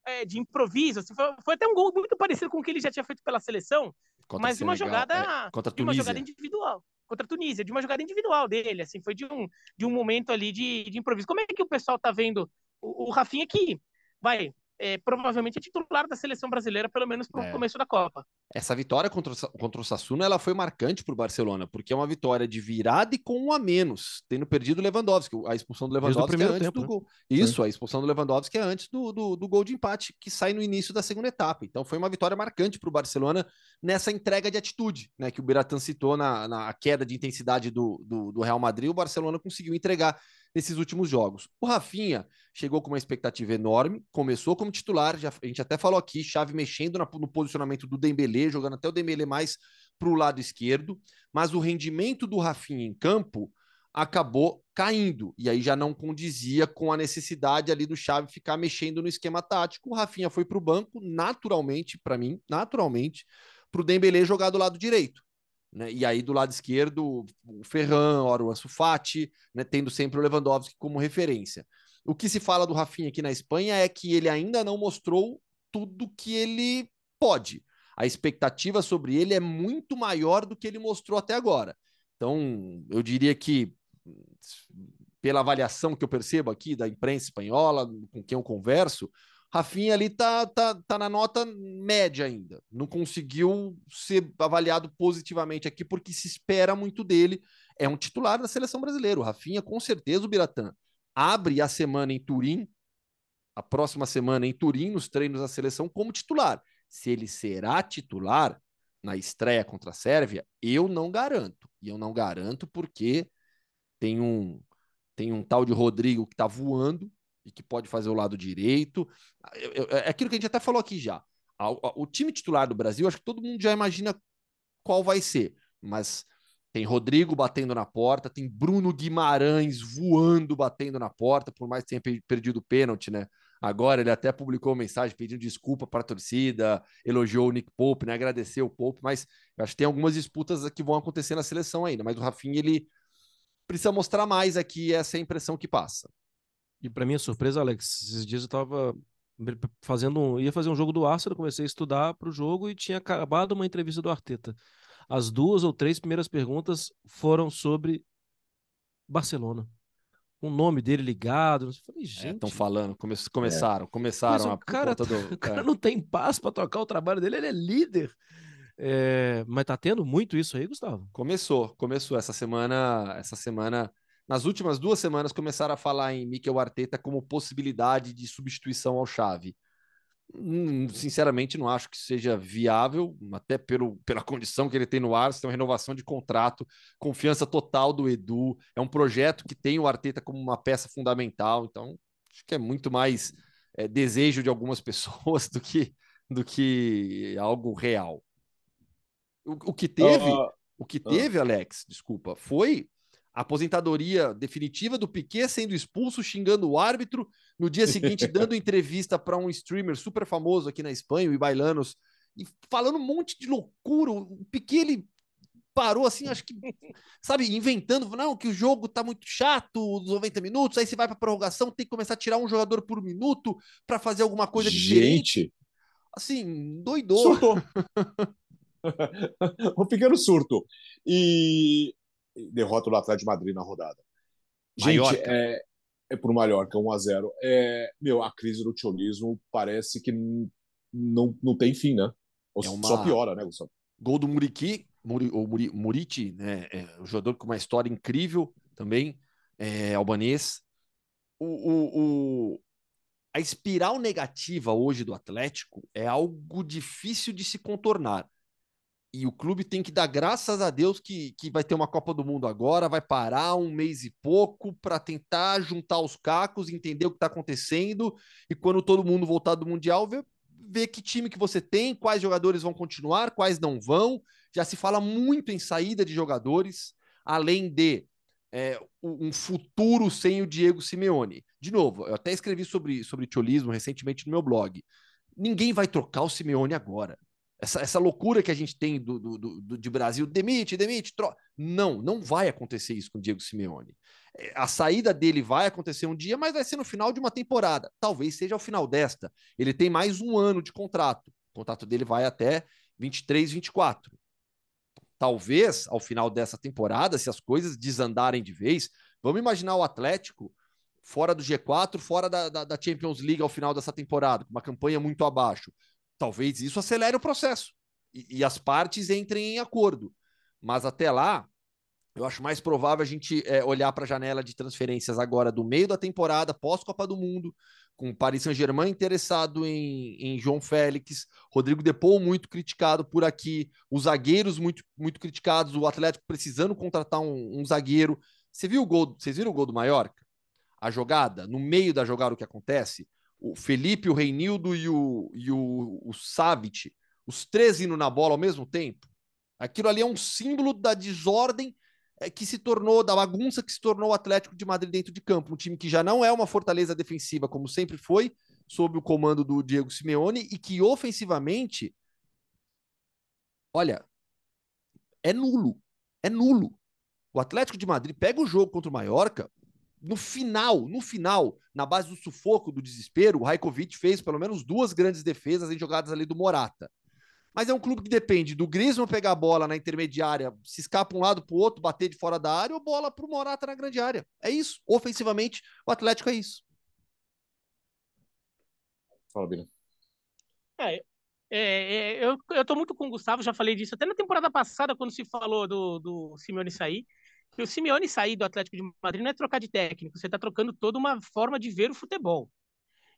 é, de improviso. Assim, foi, foi, até um gol muito parecido com o que ele já tinha feito pela seleção, contra mas de uma jogada, é, contra de uma jogada individual contra a Tunísia, de uma jogada individual dele, assim, foi de um, de um momento ali de, de improviso. Como é que o pessoal tá vendo o, o Rafinha que vai, é, provavelmente é titular da seleção brasileira, pelo menos para o é. começo da Copa. Essa vitória contra o, contra o Sassuna ela foi marcante para o Barcelona, porque é uma vitória de virada e com um a menos, tendo perdido o Lewandowski. A expulsão do Lewandowski é antes tempo, do né? gol. Isso, Sim. a expulsão do Lewandowski é antes do, do, do, gol de empate, que sai no início da segunda etapa. Então foi uma vitória marcante para o Barcelona nessa entrega de atitude, né? Que o Biratan citou na, na queda de intensidade do, do, do Real Madrid, o Barcelona conseguiu entregar nesses últimos jogos. O Rafinha chegou com uma expectativa enorme, começou como titular, já, a gente até falou aqui, chave mexendo na, no posicionamento do Dembélé, jogando até o Dembélé mais para o lado esquerdo, mas o rendimento do Rafinha em campo acabou caindo, e aí já não condizia com a necessidade ali do Chave ficar mexendo no esquema tático. O Rafinha foi para o banco, naturalmente, para mim, naturalmente, para o Dembélé jogar do lado direito. Né? E aí, do lado esquerdo, o Ferran, ora o Ansu né? tendo sempre o Lewandowski como referência. O que se fala do Rafinha aqui na Espanha é que ele ainda não mostrou tudo que ele pode. A expectativa sobre ele é muito maior do que ele mostrou até agora. Então, eu diria que, pela avaliação que eu percebo aqui da imprensa espanhola, com quem eu converso, Rafinha ali tá, tá, tá na nota média ainda. Não conseguiu ser avaliado positivamente aqui porque se espera muito dele. É um titular da seleção brasileira. O Rafinha, com certeza, o Biratã abre a semana em Turim, a próxima semana em Turim, nos treinos da seleção, como titular. Se ele será titular na estreia contra a Sérvia, eu não garanto. E eu não garanto porque tem um, tem um tal de Rodrigo que tá voando e que pode fazer o lado direito. É aquilo que a gente até falou aqui já. O time titular do Brasil, acho que todo mundo já imagina qual vai ser, mas tem Rodrigo batendo na porta, tem Bruno Guimarães voando, batendo na porta, por mais que tenha perdido o pênalti, né? Agora ele até publicou uma mensagem pedindo desculpa para a torcida, elogiou o Nick Pope, né? Agradeceu o Pope, mas acho que tem algumas disputas que vão acontecer na seleção ainda. Mas o Rafinha ele precisa mostrar mais aqui essa é a impressão que passa. E para minha surpresa, Alex, esses dias eu estava fazendo um, ia fazer um jogo do Arsenal, comecei a estudar para o jogo e tinha acabado uma entrevista do Arteta. As duas ou três primeiras perguntas foram sobre Barcelona. O nome dele ligado. Falei, é, gente. Estão é, falando, come começaram, é. começaram a. O cara, do, o cara é. não tem paz para tocar o trabalho dele, ele é líder. É, mas tá tendo muito isso aí, Gustavo? Começou, começou essa semana. Essa semana nas últimas duas semanas começaram a falar em Mikel Arteta como possibilidade de substituição ao Xavi. Hum, sinceramente, não acho que seja viável, até pelo, pela condição que ele tem no Arsenal, renovação de contrato, confiança total do Edu. É um projeto que tem o Arteta como uma peça fundamental, então acho que é muito mais é, desejo de algumas pessoas do que, do que algo real. O, o que teve, uh, uh, o que teve, uh. Alex, desculpa, foi a aposentadoria definitiva do Piquet sendo expulso, xingando o árbitro, no dia seguinte dando entrevista para um streamer super famoso aqui na Espanha, o Ibailanos, e falando um monte de loucura. O Piquet ele parou assim, acho que, sabe, inventando, não, que o jogo tá muito chato, os 90 minutos, aí você vai para prorrogação, tem que começar a tirar um jogador por minuto para fazer alguma coisa Gente. diferente. Assim, doidou. um pequeno surto. E derrota do Atlético de Madrid na rodada. Gente, é, é pro Mallorca, 1x0. É, meu, a crise do tiolismo parece que não, não tem fim, né? Ou é uma... Só piora, né, Gustavo? Gol do Muriqui, Muri, ou Muri, Muriti, né? É um jogador com uma história incrível também, é, albanês. O, o, o, a espiral negativa hoje do Atlético é algo difícil de se contornar. E o clube tem que dar graças a Deus que, que vai ter uma Copa do Mundo agora, vai parar um mês e pouco para tentar juntar os cacos, entender o que está acontecendo e quando todo mundo voltar do Mundial, ver, ver que time que você tem, quais jogadores vão continuar, quais não vão. Já se fala muito em saída de jogadores, além de é, um futuro sem o Diego Simeone. De novo, eu até escrevi sobre, sobre tiolismo recentemente no meu blog. Ninguém vai trocar o Simeone agora essa, essa loucura que a gente tem do, do, do, de Brasil, demite, demite, tro... não, não vai acontecer isso com o Diego Simeone. É, a saída dele vai acontecer um dia, mas vai ser no final de uma temporada. Talvez seja ao final desta. Ele tem mais um ano de contrato. O contrato dele vai até 23, 24. Talvez ao final dessa temporada, se as coisas desandarem de vez, vamos imaginar o Atlético fora do G4, fora da, da, da Champions League ao final dessa temporada, com uma campanha muito abaixo talvez isso acelere o processo e, e, as partes entrem em acordo. Mas até lá, eu acho mais provável a gente é, olhar para a janela de transferências agora do meio da temporada, pós-Copa do Mundo, com o Paris Saint-Germain interessado em, em João Félix, Rodrigo Depou muito criticado por aqui, os zagueiros muito, muito criticados, o Atlético precisando contratar um, um zagueiro. Você viu o gol? Vocês viram o gol do Mallorca? A jogada, no meio da jogada, o que acontece? O Felipe, o Reinildo e o, e o, o Savit, os três indo na bola ao mesmo tempo. Aquilo ali é um símbolo da desordem é, que se tornou, da bagunça que se tornou o Atlético de Madrid dentro de campo. Um time que já não é uma fortaleza defensiva, como sempre foi, sob o comando do Diego Simeone, e que ofensivamente, olha, é nulo. É nulo. O Atlético de Madrid pega o jogo contra o Mallorca, no final, no final, na base do sufoco, do desespero, o Raikovic fez pelo menos duas grandes defesas em jogadas ali do Morata. Mas é um clube que depende do Griezmann pegar a bola na intermediária, se escapa um lado para o outro, bater de fora da área, ou bola para o Morata na grande área. É isso. Ofensivamente, o Atlético é isso. Fala, Bina. É, é, é, eu, eu tô muito com o Gustavo, já falei disso até na temporada passada, quando se falou do, do Simeone sair que o Simeone sair do Atlético de Madrid não é trocar de técnico, você está trocando toda uma forma de ver o futebol.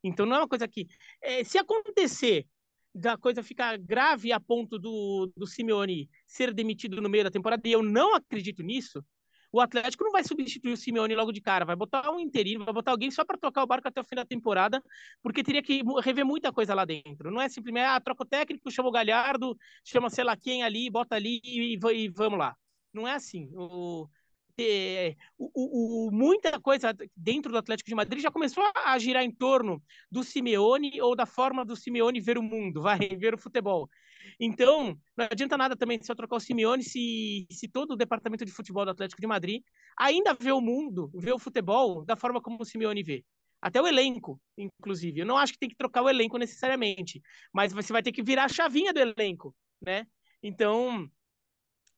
Então não é uma coisa que. É, se acontecer da coisa ficar grave a ponto do, do Simeone ser demitido no meio da temporada, e eu não acredito nisso, o Atlético não vai substituir o Simeone logo de cara, vai botar um interino, vai botar alguém só para tocar o barco até o fim da temporada, porque teria que rever muita coisa lá dentro. Não é simplesmente, ah, troca o técnico, chama o Galhardo, chama sei lá quem ali, bota ali e, e vamos lá. Não é assim. O, ter o, o, muita coisa dentro do Atlético de Madrid já começou a girar em torno do Simeone ou da forma do Simeone ver o mundo, vai ver o futebol. Então, não adianta nada também só trocar o Simeone se, se todo o departamento de futebol do Atlético de Madrid ainda vê o mundo, vê o futebol da forma como o Simeone vê. Até o elenco, inclusive. Eu não acho que tem que trocar o elenco necessariamente, mas você vai ter que virar a chavinha do elenco, né? Então,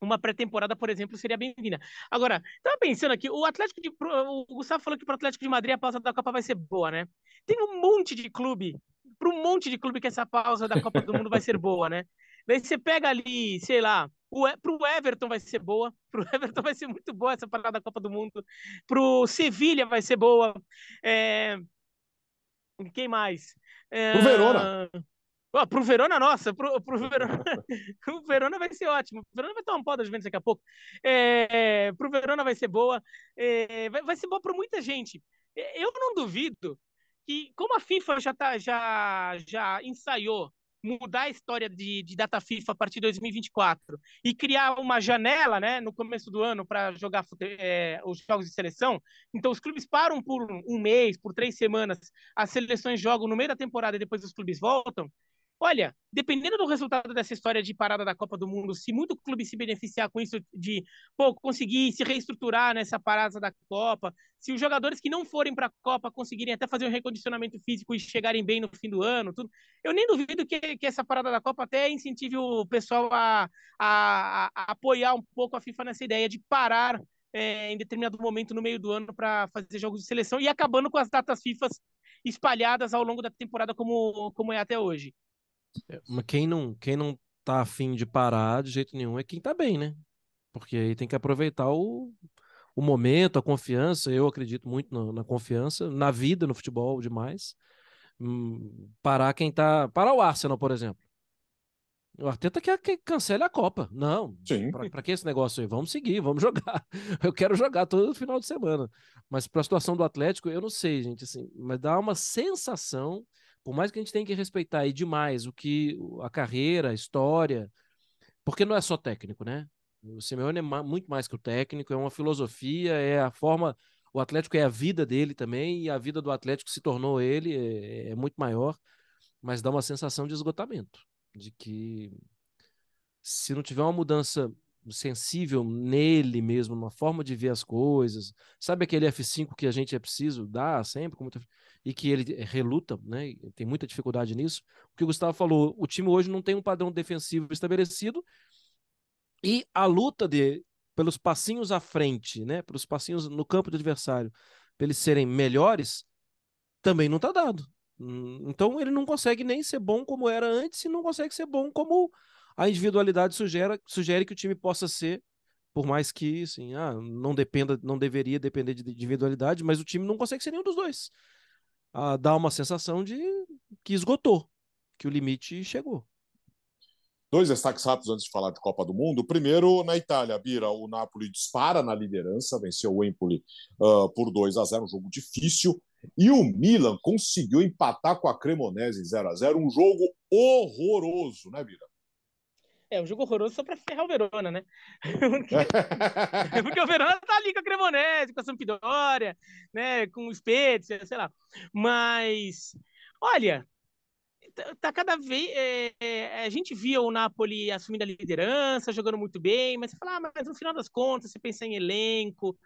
uma pré-temporada, por exemplo, seria bem-vinda. Agora, estava pensando aqui, o Atlético de. O Gustavo falou que para o Atlético de Madrid a pausa da Copa vai ser boa, né? Tem um monte de clube, para um monte de clube que essa pausa da Copa do Mundo vai ser boa, né? Daí você pega ali, sei lá, o Everton vai ser boa, para o Everton vai ser muito boa essa parada da Copa do Mundo, para o Sevilha vai ser boa. É... Quem mais? É... O Verona. Oh, pro Verona, nossa, pro, pro Verona, o Verona vai ser ótimo. O Verona vai tomar um pau das Juventus daqui a pouco. É, pro Verona vai ser boa. É, vai, vai ser boa para muita gente. É, eu não duvido que, como a FIFA já, tá, já, já ensaiou mudar a história de, de data FIFA a partir de 2024 e criar uma janela né, no começo do ano para jogar é, os jogos de seleção, então os clubes param por um mês, por três semanas, as seleções jogam no meio da temporada e depois os clubes voltam olha, dependendo do resultado dessa história de parada da Copa do Mundo, se muito clube se beneficiar com isso de pô, conseguir se reestruturar nessa parada da Copa, se os jogadores que não forem para a Copa conseguirem até fazer um recondicionamento físico e chegarem bem no fim do ano, tudo, eu nem duvido que, que essa parada da Copa até incentive o pessoal a, a, a apoiar um pouco a FIFA nessa ideia de parar é, em determinado momento no meio do ano para fazer jogos de seleção e acabando com as datas FIFA espalhadas ao longo da temporada como, como é até hoje. É, mas quem não, quem não tá afim de parar de jeito nenhum é quem tá bem, né? Porque aí tem que aproveitar o, o momento, a confiança. Eu acredito muito na, na confiança, na vida, no futebol demais. Hum, parar quem tá. Parar o Arsenal, por exemplo. O Arteta quer que cancele a Copa. Não. Para que esse negócio aí? Vamos seguir, vamos jogar. Eu quero jogar todo final de semana. Mas para a situação do Atlético, eu não sei, gente. Assim, mas dá uma sensação, por mais que a gente tenha que respeitar aí demais o que a carreira, a história, porque não é só técnico, né? O Simeone é muito mais que o técnico, é uma filosofia, é a forma. O Atlético é a vida dele também, e a vida do Atlético se tornou ele, é, é muito maior, mas dá uma sensação de esgotamento de que se não tiver uma mudança sensível nele mesmo, uma forma de ver as coisas, sabe aquele F5 que a gente é preciso dar sempre, com muita... e que ele reluta, né? Tem muita dificuldade nisso. O que o Gustavo falou, o time hoje não tem um padrão defensivo estabelecido e a luta de pelos passinhos à frente, né? Pelos passinhos no campo do adversário, para eles serem melhores, também não está dado. Hum, então ele não consegue nem ser bom como era antes e não consegue ser bom como a individualidade sugere, sugere que o time possa ser, por mais que assim, ah, não dependa, não deveria depender de individualidade, mas o time não consegue ser nenhum dos dois. Ah, dá uma sensação de que esgotou, que o limite chegou. Dois destaques rápidos antes de falar de Copa do Mundo. Primeiro, na Itália, Bira, o Napoli dispara na liderança, venceu o Empoli uh, por 2 a 0 um jogo difícil. E o Milan conseguiu empatar com a Cremonese em 0 a 0 um jogo horroroso, né, Bira? É, um jogo horroroso só para ferrar o Verona, né? Porque o Verona tá ali com a Cremonese, com a Sampdoria, né? Com o Spezia, sei lá. Mas, olha, tá, tá cada vez... É, é, a gente via o Napoli assumindo a liderança, jogando muito bem, mas você fala, ah, mas no final das contas, você pensa em elenco,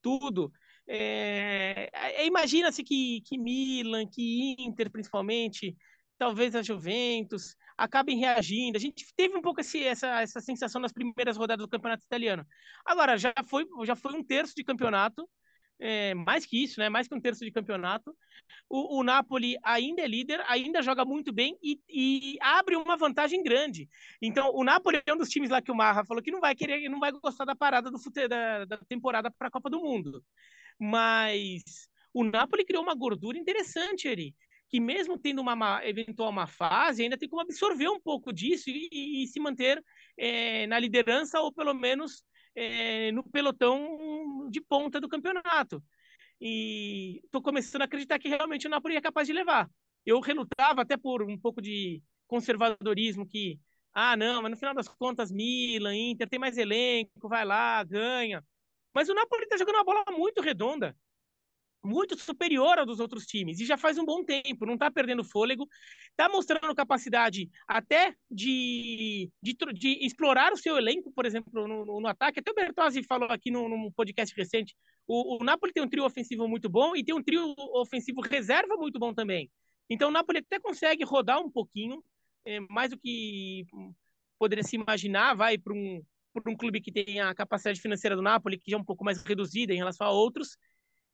tudo... É, é, Imagina-se que, que Milan, que Inter, principalmente, talvez a Juventus, acabem reagindo. A gente teve um pouco esse, essa, essa sensação nas primeiras rodadas do campeonato italiano. Agora, já foi, já foi um terço de campeonato, é, mais que isso, né? Mais que um terço de campeonato. O, o Napoli ainda é líder, ainda joga muito bem e, e, abre uma vantagem grande. Então, o Napoli é um dos times lá que o Marra falou que não vai querer, não vai gostar da parada do fute, da, da temporada para a Copa do Mundo. Mas o Napoli criou uma gordura interessante ali, que mesmo tendo uma eventual uma fase, ainda tem como absorver um pouco disso e, e, e se manter é, na liderança ou pelo menos é, no pelotão de ponta do campeonato. E estou começando a acreditar que realmente o Napoli é capaz de levar. Eu relutava até por um pouco de conservadorismo que, ah, não, mas no final das contas, Milan, Inter tem mais elenco, vai lá, ganha. Mas o Napoli está jogando uma bola muito redonda, muito superior ao dos outros times, e já faz um bom tempo, não está perdendo fôlego, está mostrando capacidade até de, de, de, explorar o seu elenco, por exemplo, no, no, ataque. Até o Bertozzi falou aqui no, num podcast recente, o, o Napoli tem um trio ofensivo muito bom e tem um trio ofensivo reserva muito bom também. Então o Napoli até consegue rodar um pouquinho, é, mais do que poderia se imaginar, vai para um um clube que tem a capacidade financeira do Napoli, que é um pouco mais reduzida em relação a outros.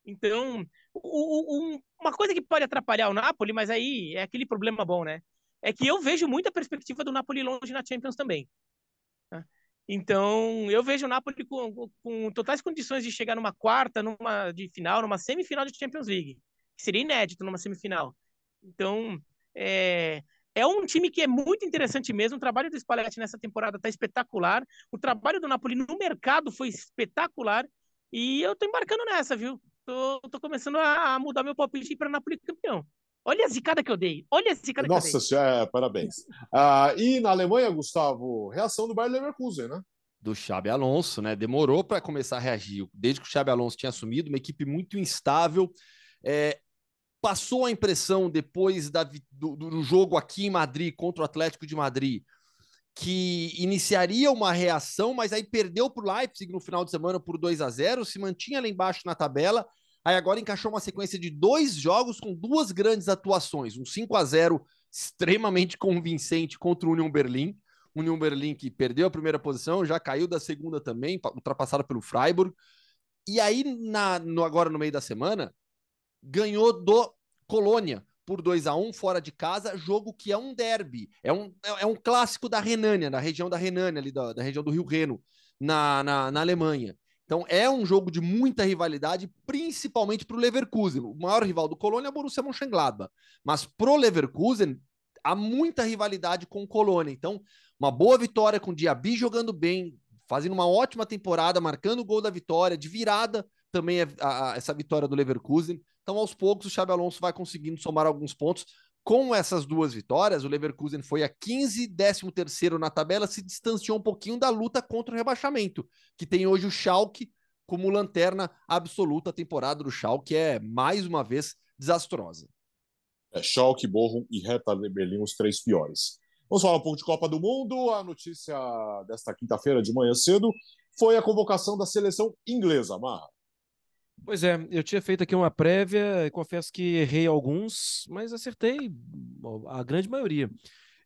Então, o, o, uma coisa que pode atrapalhar o Napoli, mas aí é aquele problema bom, né? É que eu vejo muita perspectiva do Napoli longe na Champions também. Tá? Então, eu vejo o Napoli com, com, totais condições de chegar numa quarta, numa de final, numa semifinal de Champions League, que seria inédito numa semifinal. Então, é, é um time que é muito interessante mesmo. O trabalho do Spalletti nessa temporada está espetacular. O trabalho do Napoli no mercado foi espetacular. E eu tô embarcando nessa, viu? Tô, tô começando a mudar meu palpite para Napoli campeão. Olha a zicada que eu dei. Olha a zicada Nossa que eu dei. Nossa senhora, é, parabéns. Ah, e na Alemanha, Gustavo, reação do Bayern Leverkusen, né? Do Xabi Alonso, né? Demorou para começar a reagir. Desde que o Xabi Alonso tinha assumido, uma equipe muito instável. É, passou a impressão depois da, do, do jogo aqui em Madrid contra o Atlético de Madrid que iniciaria uma reação, mas aí perdeu para o Leipzig no final de semana por 2 a 0 se mantinha lá embaixo na tabela, aí agora encaixou uma sequência de dois jogos com duas grandes atuações, um 5 a 0 extremamente convincente contra o Union Berlim, Union Berlim que perdeu a primeira posição, já caiu da segunda também, ultrapassada pelo Freiburg, e aí na, no, agora no meio da semana, ganhou do Colônia, por 2 a 1 fora de casa, jogo que é um derby, é um, é, é um clássico da Renânia, da região da Renânia, ali da, da região do Rio Reno, na, na, na Alemanha. Então é um jogo de muita rivalidade, principalmente para o Leverkusen. O maior rival do Colônia é o Borussia Mönchengladbach. Mas pro Leverkusen há muita rivalidade com o Colônia. Então, uma boa vitória com o Diaby jogando bem, fazendo uma ótima temporada, marcando o gol da vitória, de virada também é a, a, essa vitória do Leverkusen. Então, aos poucos, o Xabi Alonso vai conseguindo somar alguns pontos. Com essas duas vitórias, o Leverkusen foi a 15, 13 terceiro na tabela, se distanciou um pouquinho da luta contra o rebaixamento, que tem hoje o Schalke como lanterna absoluta. A temporada do Schalke é, mais uma vez, desastrosa. É Schalke, Bochum e Hertha Berlim os três piores. Vamos falar um pouco de Copa do Mundo. A notícia desta quinta-feira de manhã cedo foi a convocação da seleção inglesa, Marra. Pois é, eu tinha feito aqui uma prévia, confesso que errei alguns, mas acertei a grande maioria.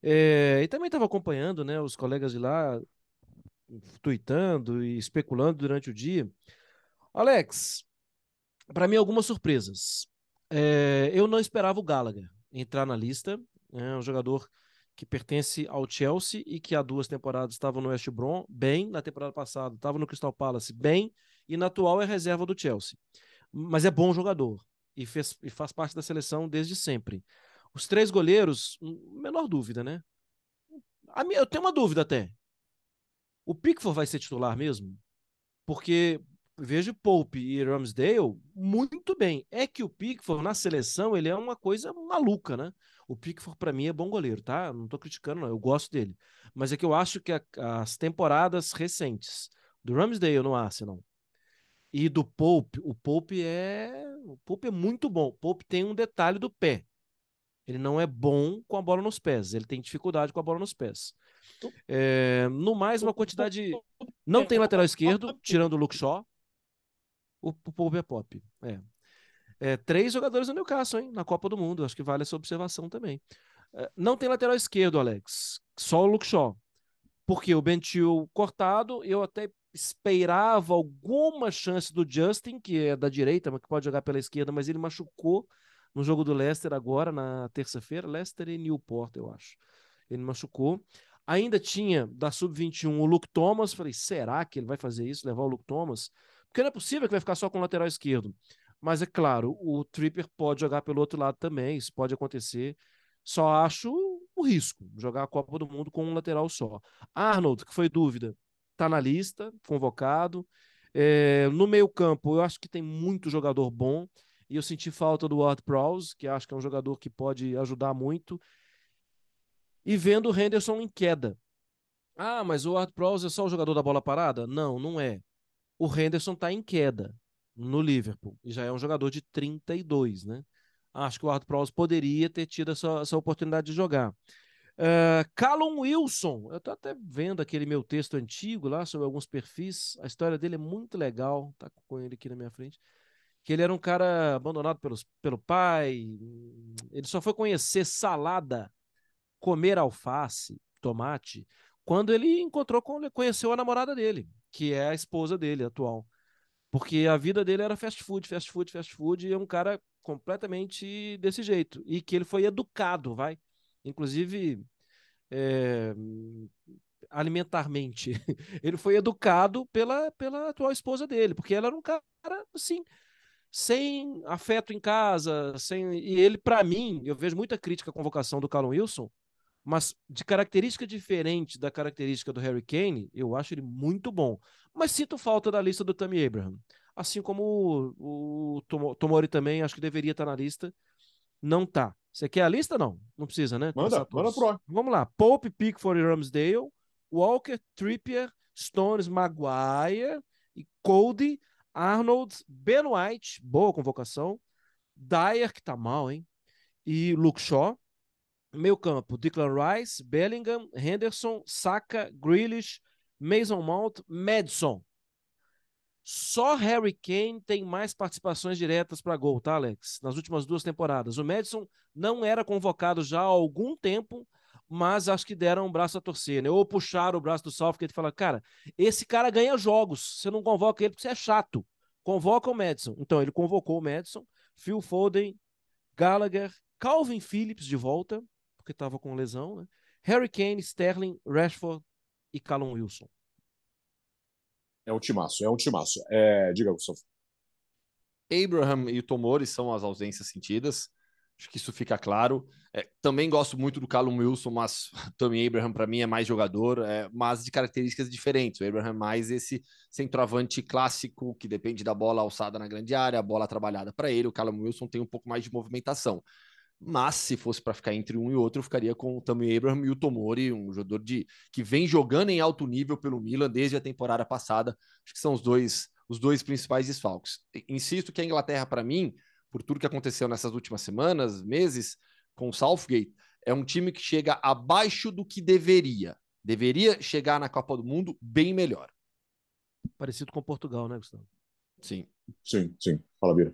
É, e também estava acompanhando né, os colegas de lá, tweetando e especulando durante o dia. Alex, para mim, algumas surpresas. É, eu não esperava o Gallagher entrar na lista, é um jogador que pertence ao Chelsea e que há duas temporadas estava no West Brom bem, na temporada passada estava no Crystal Palace bem, e na atual é reserva do Chelsea. Mas é bom jogador e, fez, e faz parte da seleção desde sempre. Os três goleiros, menor dúvida, né? Eu tenho uma dúvida até. O Pickford vai ser titular mesmo? Porque vejo Pope e Ramsdale muito bem. É que o Pickford na seleção ele é uma coisa maluca, né? O Pickford para mim é bom goleiro, tá? Não tô criticando, não. Eu gosto dele. Mas é que eu acho que a, as temporadas recentes do Ramsdale no Arsenal e do Pope, o Pope é, o Pope é muito bom. O Pope tem um detalhe do pé. Ele não é bom com a bola nos pés. Ele tem dificuldade com a bola nos pés. É, no mais, uma quantidade. Não tem lateral esquerdo, tirando o Luke Shaw. O, Pope é pop. É. é. três jogadores no Newcastle, hein? Na Copa do Mundo. Acho que vale essa observação também. É, não tem lateral esquerdo, Alex. Só o Luke Shaw. Porque o Bentil cortado, eu até esperava alguma chance do Justin, que é da direita, mas que pode jogar pela esquerda, mas ele machucou no jogo do Leicester agora, na terça-feira. Leicester e Newport, eu acho. Ele machucou. Ainda tinha da sub-21 o Luke Thomas. Falei, será que ele vai fazer isso, levar o Luke Thomas? Porque não é possível que vai ficar só com o lateral esquerdo. Mas é claro, o Tripper pode jogar pelo outro lado também, isso pode acontecer. Só acho o risco, jogar a Copa do Mundo com um lateral só. Arnold, que foi dúvida, está na lista, convocado. É, no meio-campo, eu acho que tem muito jogador bom. E eu senti falta do Ward Prowse, que acho que é um jogador que pode ajudar muito. E vendo o Henderson em queda. Ah, mas o Ward Prowse é só o jogador da bola parada? Não, não é. O Henderson está em queda no Liverpool. E já é um jogador de 32, né? Acho que o Ward Prowse poderia ter tido essa, essa oportunidade de jogar. Uh, Callum Wilson, eu estou até vendo aquele meu texto antigo lá sobre alguns perfis. A história dele é muito legal, tá com ele aqui na minha frente. Que ele era um cara abandonado pelos, pelo pai. Ele só foi conhecer salada, comer alface, tomate, quando ele encontrou, conheceu a namorada dele, que é a esposa dele atual. Porque a vida dele era fast food, fast food, fast food, e é um cara completamente desse jeito. E que ele foi educado, vai. Inclusive, é, alimentarmente. Ele foi educado pela, pela atual esposa dele, porque ela era um cara, assim, sem afeto em casa, sem e ele, para mim, eu vejo muita crítica à convocação do Callum Wilson, mas de característica diferente da característica do Harry Kane, eu acho ele muito bom. Mas sinto falta da lista do Tammy Abraham. Assim como o, o Tomori também, acho que deveria estar na lista. Não tá. Você quer a lista? Não. Não precisa, né? Manda, manda pro Vamos lá. Pope, Pickford e Ramsdale. Walker, Trippier, Stones, Maguire e Cody, Arnold, Ben White, boa convocação. Dyer, que tá mal, hein? E Luke Shaw. Meio campo, Declan Rice, Bellingham, Henderson, Saka, Grealish, Mason Mount, Madison. Só Harry Kane tem mais participações diretas para gol, tá, Alex? Nas últimas duas temporadas. O Madison não era convocado já há algum tempo, mas acho que deram um braço a torcer, né? Ou puxaram o braço do Southgate e falaram, cara, esse cara ganha jogos, você não convoca ele porque você é chato. Convoca o Madison. Então, ele convocou o Madison, Phil Foden, Gallagher, Calvin Phillips de volta, porque estava com lesão, né? Harry Kane, Sterling, Rashford e Callum Wilson. É um timaço, é um timaço. É, diga, Gustavo. Abraham e o Tomori são as ausências sentidas. Acho que isso fica claro. É, também gosto muito do Callum Wilson, mas também Abraham para mim é mais jogador, é, mas de características diferentes. O Abraham é mais esse centroavante clássico que depende da bola alçada na grande área, a bola trabalhada para ele. O Callum Wilson tem um pouco mais de movimentação. Mas se fosse para ficar entre um e outro, eu ficaria com o Tammy Abraham e o Tomori, um jogador de que vem jogando em alto nível pelo Milan desde a temporada passada. Acho que são os dois os dois principais desfalques. Insisto que a Inglaterra para mim, por tudo que aconteceu nessas últimas semanas, meses com o Southgate, é um time que chega abaixo do que deveria. Deveria chegar na Copa do Mundo bem melhor. Parecido com Portugal, né, Gustavo? Sim. Sim, sim. Fala, Bira.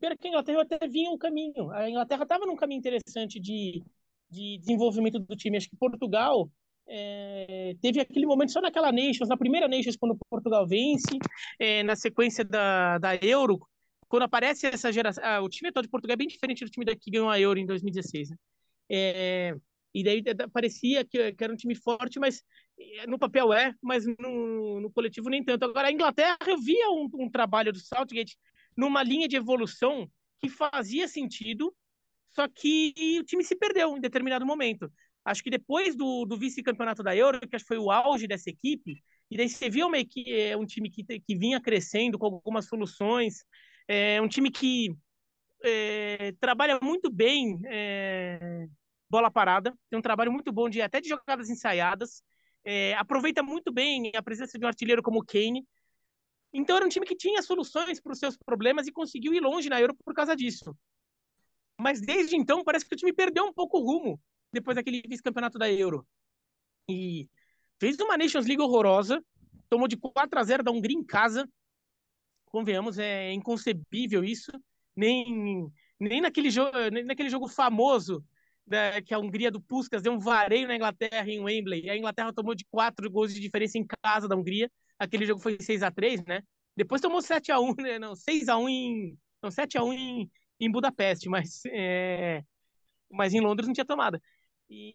Pera que a Inglaterra até vinha um caminho. A Inglaterra estava num caminho interessante de, de desenvolvimento do time. Acho que Portugal é, teve aquele momento só naquela Nations, na primeira Nations, quando Portugal vence, é, na sequência da, da Euro, quando aparece essa geração. Ah, o time atual de Portugal é bem diferente do time que ganhou a Euro em 2016. Né? É, e daí parecia que, que, era um time forte, mas é, no papel é, mas no, no coletivo nem tanto. Agora, a Inglaterra, eu via um, um trabalho do Southgate numa linha de evolução que fazia sentido, só que o time se perdeu em determinado momento. Acho que depois do, do vice-campeonato da Euro, que acho que foi o auge dessa equipe, e daí você viu uma é, um time que, que vinha crescendo com algumas soluções, é um time que é, trabalha muito bem é, bola parada, tem um trabalho muito bom de até de jogadas ensaiadas, é, aproveita muito bem a presença de um artilheiro como o Kane, então era um time que tinha soluções para os seus problemas e conseguiu ir longe na Euro por causa disso. Mas desde então parece que o time perdeu um pouco o rumo depois daquele vice-campeonato da Euro. E fez uma Nations League horrorosa, tomou de 4 a 0 da Hungria em casa. Convenhamos, é inconcebível isso. Nem, nem, naquele, jogo, nem naquele jogo famoso da, que a Hungria do Puskas deu um vareio na Inglaterra em Wembley. A Inglaterra tomou de 4 gols de diferença em casa da Hungria aquele jogo foi 6 a 3 né? Depois tomou 7 a 1 né? Não, 6 a 1 em. Não, 7 a 1 em, em Budapeste, mas, é... mas em Londres não tinha tomada.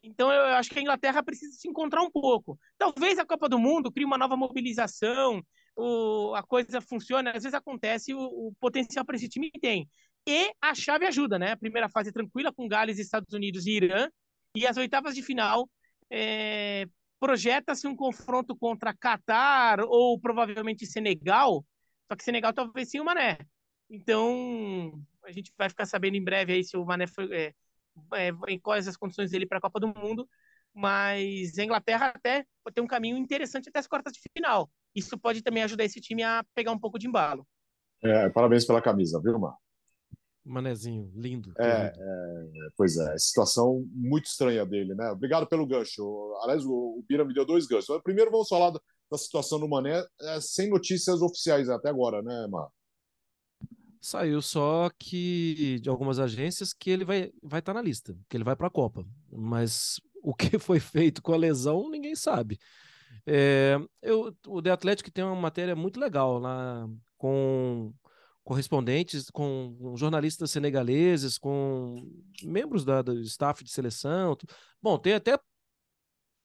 Então eu acho que a Inglaterra precisa se encontrar um pouco. Talvez a Copa do Mundo crie uma nova mobilização, o, a coisa funcione, às vezes acontece, o, o potencial para esse time tem. E a chave ajuda, né? A primeira fase é tranquila com Gales, Estados Unidos e Irã, e as oitavas de final é, projeta-se um confronto contra Catar ou provavelmente Senegal, só que Senegal talvez sim o Mané. Então, a gente vai ficar sabendo em breve aí se o Mané foi, é, é, em quais as condições dele para a Copa do Mundo, mas a Inglaterra até pode ter um caminho interessante até as quartas de final. Isso pode também ajudar esse time a pegar um pouco de embalo. É, parabéns pela camisa, viu, Mar? Manezinho, lindo. É, é, pois é, situação muito estranha dele, né? Obrigado pelo gancho. Aliás, o, o Bira me deu dois ganchos. Primeiro, vamos falar da, da situação do Mané, é, sem notícias oficiais até agora, né, Mar? Saiu só que de algumas agências que ele vai estar vai tá na lista, que ele vai para a Copa. Mas o que foi feito com a lesão, ninguém sabe. É, eu, o The Athletic tem uma matéria muito legal lá com correspondentes, com jornalistas senegaleses, com membros da, do staff de seleção. Bom, tem até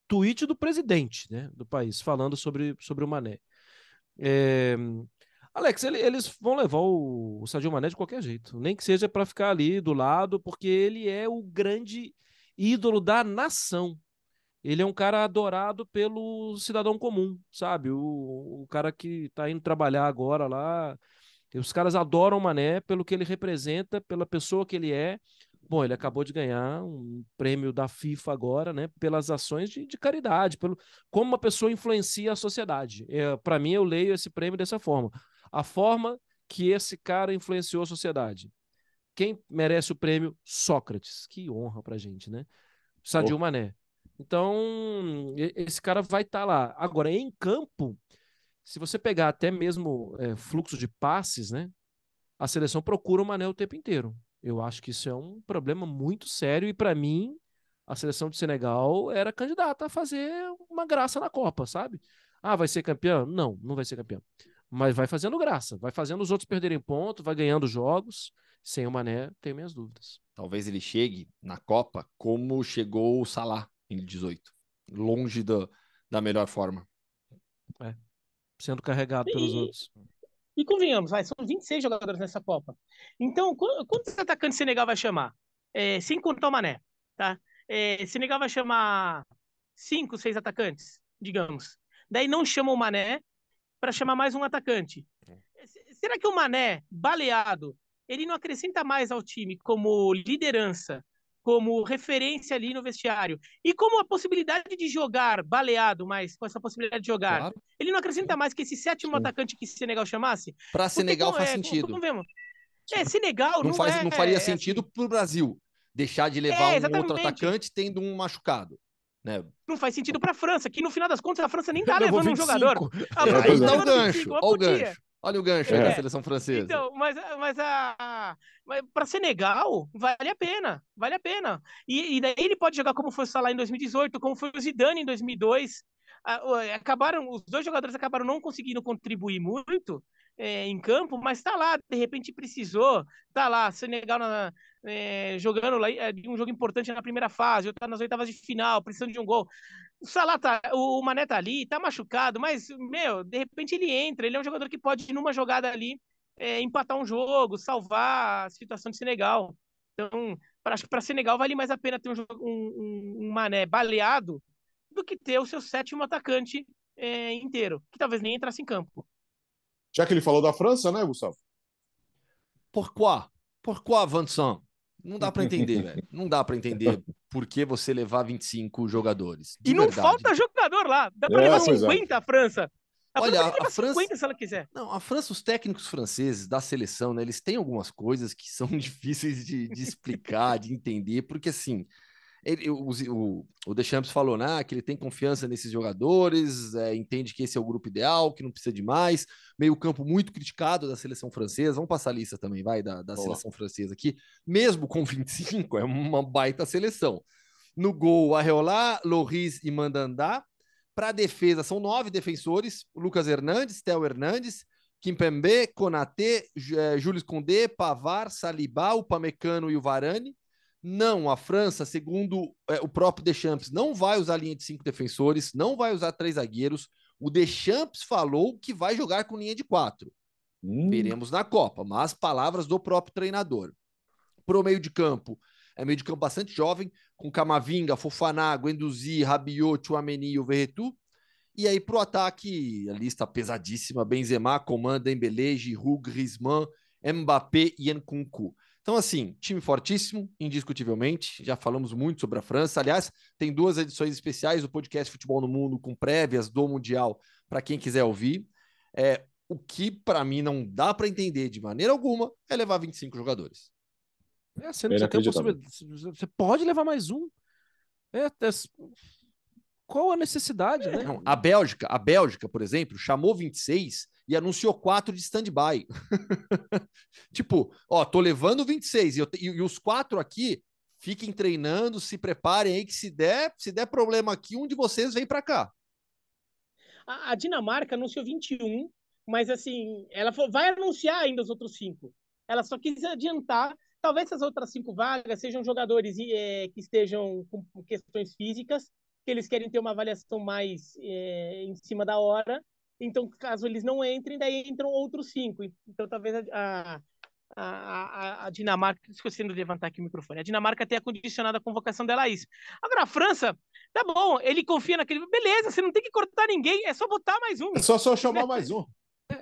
tweet do presidente né, do país falando sobre, sobre o Mané. É... Alex, ele, eles vão levar o, o Sadio Mané de qualquer jeito, nem que seja para ficar ali do lado, porque ele é o grande ídolo da nação. Ele é um cara adorado pelo cidadão comum, sabe? O, o cara que está indo trabalhar agora lá, os caras adoram o Mané pelo que ele representa, pela pessoa que ele é. Bom, ele acabou de ganhar um prêmio da FIFA agora, né? Pelas ações de, de caridade, pelo como uma pessoa influencia a sociedade. É, Para mim, eu leio esse prêmio dessa forma. A forma que esse cara influenciou a sociedade. quem merece o prêmio? Sócrates. Que honra pra gente, né? Sadio oh. Mané. Então, esse cara vai estar tá lá. Agora, em campo, se você pegar até mesmo é, fluxo de passes, né? A seleção procura o Mané o tempo inteiro. Eu acho que isso é um problema muito sério e para mim a seleção de Senegal era candidata a fazer uma graça na Copa, sabe? Ah, vai ser campeão? Não, não vai ser campeão. Mas vai fazendo graça, vai fazendo os outros perderem ponto, vai ganhando jogos. Sem o Mané, tenho minhas dúvidas. Talvez ele chegue na Copa como chegou o Salah em 18, longe do, da melhor forma. É, sendo carregado e, pelos outros. E convenhamos, vai, são 26 jogadores nessa Copa. Então, quantos atacantes o Senegal vai chamar? É, sem contar o Mané, tá? É, Senegal vai chamar cinco, seis atacantes, digamos. Daí não chama o Mané para chamar mais um atacante. Será que o Mané, baleado, ele não acrescenta mais ao time como liderança, como referência ali no vestiário. E como a possibilidade de jogar baleado, mas com essa possibilidade de jogar, claro. ele não acrescenta mais que esse sétimo Sim. atacante que Senegal chamasse? Para Senegal faz é, sentido. Como, como é, Senegal não, não faz, é, não faria é, sentido assim. para o Brasil deixar de levar é, um outro atacante tendo um machucado. Né? Não faz sentido para a França, que no final das contas a França nem tá levando 25. um jogador. A é, aí dá o gancho, olha o gancho. Olha o gancho é. da seleção francesa. Então, mas, mas, a, mas para Senegal, vale a pena. Vale a pena. E, e daí ele pode jogar como foi o Salah em 2018, como foi o Zidane em 2002. Acabaram, os dois jogadores acabaram não conseguindo contribuir muito é, em campo, mas tá lá, de repente precisou, tá lá, Senegal na, é, jogando lá, é, um jogo importante na primeira fase, tá nas oitavas de final, precisando de um gol. O Salah tá, o Mané tá ali, tá machucado, mas, meu, de repente ele entra, ele é um jogador que pode, numa jogada ali, é, empatar um jogo, salvar a situação de Senegal. Então, acho que para Senegal vale mais a pena ter um, um, um, Mané baleado do que ter o seu sétimo atacante inteiro, que talvez nem entrasse em campo. Já que ele falou da França, né, Gustavo? Pourquoi? Pourquoi, Vincent? Não dá para entender, velho. Não dá para entender por que você levar 25 jogadores. E não verdade. falta jogador lá. Dá para é, levar 50 é. a França. A Olha, França a França, 50 se ela quiser. Não, a França, os técnicos franceses da seleção, né, eles têm algumas coisas que são difíceis de, de explicar, de entender, porque assim, ele, o, o, o Deschamps falou né, que ele tem confiança nesses jogadores, é, entende que esse é o grupo ideal, que não precisa de mais. Meio campo muito criticado da seleção francesa. Vamos passar a lista também, vai, da, da seleção francesa aqui. Mesmo com 25, é uma baita seleção. No gol, Arreolá, Loris e Mandandá. Para a defesa, são nove defensores: Lucas Hernandes, Theo Hernandes, Kimpembe, Konaté, é, Júlio Condé, Pavar, Saliba, o Pamecano e o Varane. Não, a França, segundo é, o próprio Deschamps, não vai usar linha de cinco defensores, não vai usar três zagueiros. O Deschamps falou que vai jogar com linha de quatro. Hum. Veremos na Copa, mas palavras do próprio treinador. Para o meio de campo, é meio de campo bastante jovem, com Camavinga, Fofaná, Guendouzi, Rabiot, Chouameni e o Verretu. E aí para o ataque, a lista pesadíssima, Benzema, Coman, Dembélé, Giroud, Griezmann, Mbappé e Nkunku. Então, assim, time fortíssimo, indiscutivelmente. Já falamos muito sobre a França. Aliás, tem duas edições especiais do podcast Futebol no Mundo com prévias do Mundial para quem quiser ouvir. É, o que, para mim, não dá para entender de maneira alguma é levar 25 jogadores. É, você, você, você pode levar mais um. É, é, qual a necessidade, né? Não, a Bélgica, a Bélgica, por exemplo, chamou 26 e anunciou quatro de stand-by. tipo, ó, tô levando 26 e, eu, e, e os quatro aqui fiquem treinando, se preparem aí que se der, se der problema aqui, um de vocês vem para cá. A, a, Dinamarca anunciou 21, mas assim, ela vai anunciar ainda os outros cinco. Ela só quis adiantar. Talvez essas outras cinco vagas sejam jogadores é, que estejam com questões físicas, que eles querem ter uma avaliação mais é, em cima da hora então, caso eles não entrem, daí entram outros cinco. Então, talvez a, a, a, a Dinamarca, esquecendo de levantar aqui o microfone, a Dinamarca tenha condicionado a convocação dela a isso. Agora, a França, tá bom, ele confia naquele. Beleza, você não tem que cortar ninguém, é só botar mais um. É só, só chamar mais um.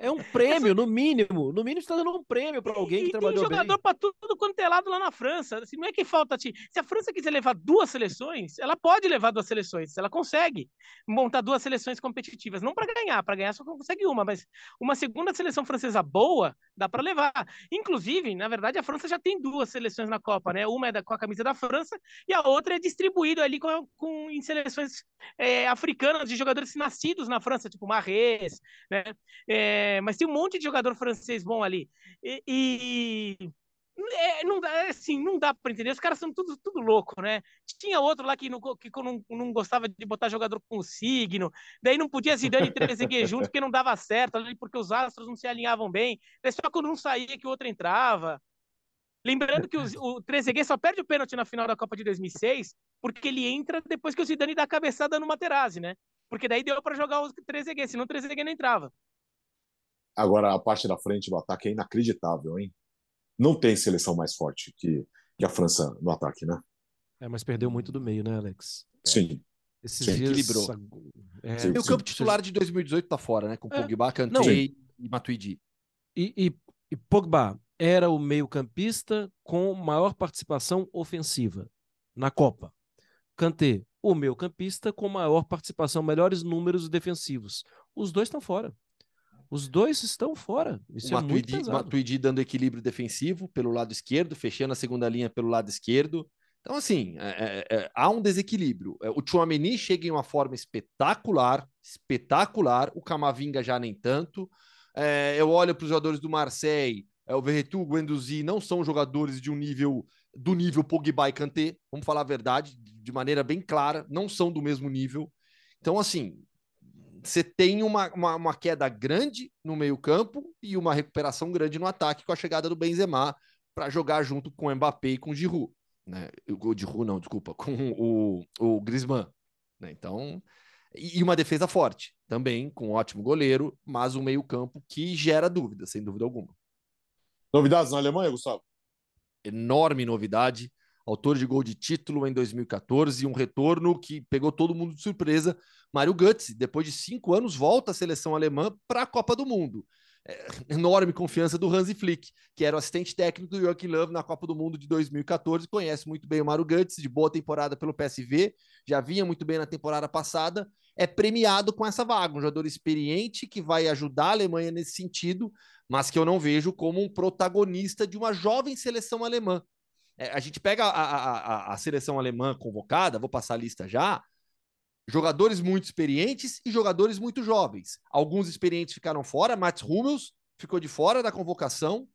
É um prêmio, no mínimo. No mínimo, está dando um prêmio para alguém que e trabalhou tem jogador para tudo quanto é lado lá na França. Assim, não é que falta. Se a França quiser levar duas seleções, ela pode levar duas seleções. Ela consegue montar duas seleções competitivas. Não para ganhar, para ganhar só consegue uma, mas uma segunda seleção francesa boa dá para levar. Inclusive, na verdade, a França já tem duas seleções na Copa, né? Uma é da, com a camisa da França e a outra é distribuída ali com, com em seleções é, africanas de jogadores nascidos na França, tipo Marrez, né? É, é, mas tem um monte de jogador francês bom ali. E, e é, não dá, é assim, não dá para entender. Os caras são tudo, tudo louco, né? Tinha outro lá que não, que não, não gostava de botar jogador com signo, daí não podia Zidane e Trezeguet juntos porque não dava certo, porque os astros não se alinhavam bem. Daí só quando um saía que o outro entrava. Lembrando que o, o Trezeguet só perde o pênalti na final da Copa de 2006 porque ele entra depois que o Zidane dá a cabeçada no Materazzi, né? Porque daí deu para jogar o Trezeguet, senão o Trezeguet não entrava. Agora, a parte da frente do ataque é inacreditável, hein? Não tem seleção mais forte que, que a França no ataque, né? É, mas perdeu muito do meio, né, Alex? Sim. Esses sim. dias... Equilibrou. É... Sim, o campo titular de 2018 tá fora, né? Com é. Pogba, Kanté e Matuidi. E, e, e Pogba era o meio-campista com maior participação ofensiva na Copa. Kanté, o meio-campista com maior participação, melhores números defensivos. Os dois estão fora. Os dois estão fora. Isso o é Matuidi, muito pesado. Matuidi dando equilíbrio defensivo pelo lado esquerdo, fechando a segunda linha pelo lado esquerdo. Então, assim, é, é, é há um desequilíbrio. É, o Chouameni chega em uma forma espetacular, espetacular. O Camavinga já nem tanto. É, eu olho para os jogadores do Marseille, o Verretu, o Guendouzi, não são jogadores de um nível do nível Pogba e Kanté, vamos falar a verdade, de maneira bem clara, não são do mesmo nível. Então, assim, você tem uma, uma, uma, queda grande no meio-campo e uma recuperação grande no ataque com a chegada do Benzema para jogar junto com o Mbappé e com o Giroud. Né? O Giroud, não, desculpa, com o, o Griezmann. Né? Então, e uma defesa forte também, com um ótimo goleiro, mas um meio-campo que gera dúvida, sem dúvida alguma. Novidades na Alemanha, Gustavo? Enorme novidade autor de gol de título em 2014, um retorno que pegou todo mundo de surpresa. Mário Götze, depois de cinco anos, volta à seleção alemã para a Copa do Mundo. É, enorme confiança do Hansi Flick, que era o assistente técnico do Joachim Löw na Copa do Mundo de 2014, conhece muito bem o Mário Götze, de boa temporada pelo PSV, já vinha muito bem na temporada passada, é premiado com essa vaga, um jogador experiente que vai ajudar a Alemanha nesse sentido, mas que eu não vejo como um protagonista de uma jovem seleção alemã. É, a gente pega a, a, a, seleção alemã convocada, vou passar a lista já, jogadores muito experientes e jogadores muito jovens. Alguns experientes ficaram fora, Mats Hummels ficou de fora da convocação,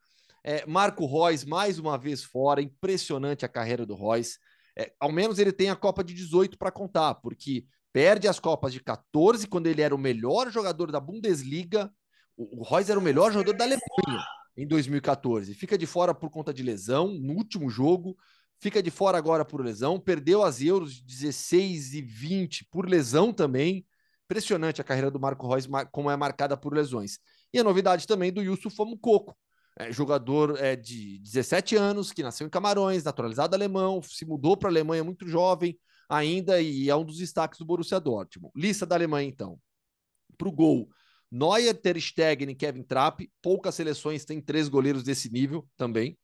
é, Marco Reus mais uma vez fora, impressionante a carreira do Reus. É, ao menos ele tem a Copa de 18 para contar, porque perde as Copas de 14, quando ele era o melhor jogador da Bundesliga. O, o Reus era o melhor jogador da Alemanha em 2014. Fica de fora por conta de lesão no último jogo, fica de fora agora por lesão, perdeu as Euros de 16 e 20 por lesão também. Impressionante a carreira do Marco Reus, como é marcada por lesões. E a novidade também do Yusuf Mukoko, é, jogador é, de 17 anos, que nasceu em Camarões, naturalizado alemão, se mudou para a Alemanha muito jovem ainda e é um dos destaques do Borussia Dortmund. Lista da Alemanha, então. Para o gol, Neuer, Ter Stegen e Kevin Trapp. Poucas seleções têm três goleiros desse nível também.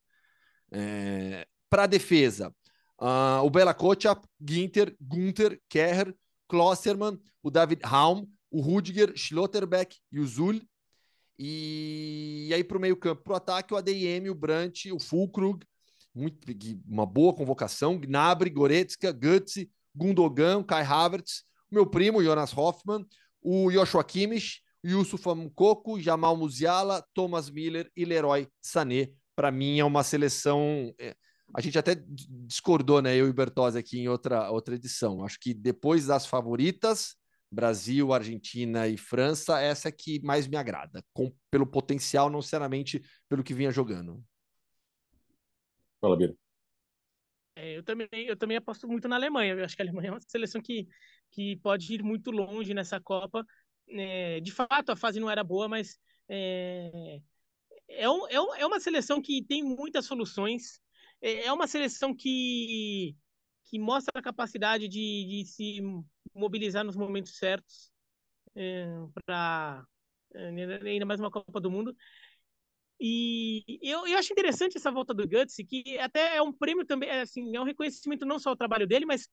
É... Para a defesa, uh, o Bela Kotchap, Ginter, Gunther, Kerr, Klostermann, o David Raum, o Rudiger, Schlotterbeck e o Zul. E, e aí para o meio campo, para o ataque, o ADM, o Brandt, o Fulkrug, muito, uma boa convocação, Gnabry, Goretzka, Götze, Gundogan, Kai Havertz, o meu primo, Jonas Hoffmann, o Joshua Kimmich, Yusuf Mukoko, Jamal Musiala, Thomas Miller e Leroy Sané. Para mim é uma seleção. É, a gente até discordou, né? Eu e Bertozzi aqui em outra, outra edição. Acho que depois das favoritas, Brasil, Argentina e França, essa é que mais me agrada, com, pelo potencial, não necessariamente pelo que vinha jogando. Fala, Bira. É, eu, também, eu também aposto muito na Alemanha. Eu acho que a Alemanha é uma seleção que, que pode ir muito longe nessa Copa é, de fato, a fase não era boa, mas é, é, um, é, um, é uma seleção que tem muitas soluções. É, é uma seleção que, que mostra a capacidade de, de se mobilizar nos momentos certos é, para ainda mais uma Copa do Mundo. E eu, eu acho interessante essa volta do Guts, que até é um prêmio também, é, assim, é um reconhecimento não só ao trabalho dele, mas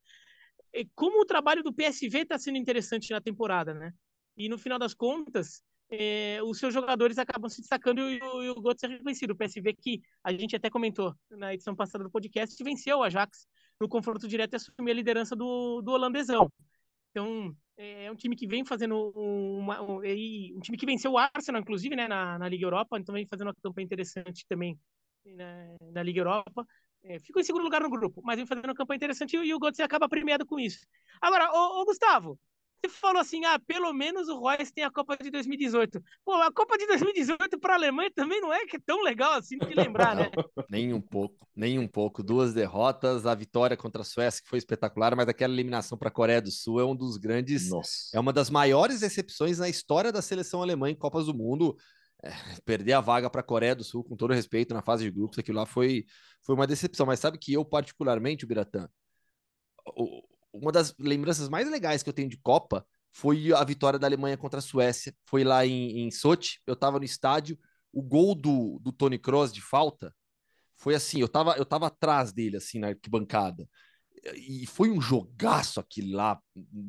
é, como o trabalho do PSV está sendo interessante na temporada, né? E no final das contas, é, os seus jogadores acabam se destacando e o, e o Götze é reconhecido. O PSV que a gente até comentou na edição passada do podcast, venceu o Ajax no confronto direto e assumiu a liderança do, do holandesão. Então, é, é um time que vem fazendo uma, um, um, time que venceu o Arsenal, inclusive, né, na, na Liga Europa, então vem fazendo uma campanha interessante também na, na Liga Europa. É, ficou em segundo lugar no grupo, mas vem fazendo uma campanha interessante e, e o Götze acaba premiado com isso. Agora, ô, ô Gustavo, falou assim, ah, pelo menos o Royce tem a Copa de 2018. Pô, a Copa de 2018 para a Alemanha também não é que é tão legal assim de lembrar, né? nem um pouco, nem um pouco. Duas derrotas, a vitória contra a Suécia que foi espetacular, mas aquela eliminação para a Coreia do Sul é um dos grandes, Nossa. é uma das maiores decepções na história da seleção alemã em Copas do Mundo. É, perder a vaga para a Coreia do Sul, com todo respeito, na fase de grupos, aquilo lá foi, foi uma decepção. Mas sabe que eu, particularmente, o Biratã, uma das lembranças mais legais que eu tenho de Copa foi a vitória da Alemanha contra a Suécia. Foi lá em, em Sochi, eu estava no estádio, o gol do, do Tony Kroos de falta foi assim, eu tava, eu tava atrás dele, assim, na arquibancada. E foi um jogaço aquele lá.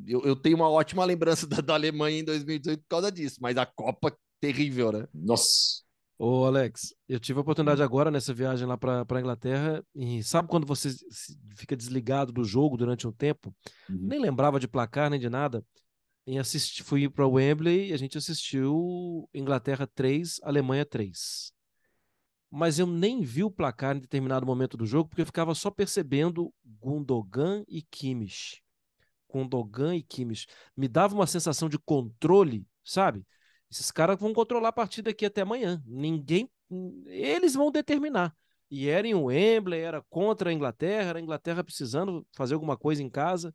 Eu, eu tenho uma ótima lembrança da, da Alemanha em 2018 por causa disso, mas a Copa terrível, né? Nossa. Ô, Alex, eu tive a oportunidade agora nessa viagem lá para a Inglaterra e sabe quando você fica desligado do jogo durante um tempo? Uhum. Nem lembrava de placar nem de nada. E assisti, fui para Wembley e a gente assistiu Inglaterra 3, Alemanha 3. Mas eu nem vi o placar em determinado momento do jogo porque eu ficava só percebendo Gundogan e Kimmich. Gundogan e Kimmich. Me dava uma sensação de controle, sabe? Esses caras vão controlar a partida aqui até amanhã. Ninguém. Eles vão determinar. E era em Wembley, era contra a Inglaterra, era a Inglaterra precisando fazer alguma coisa em casa.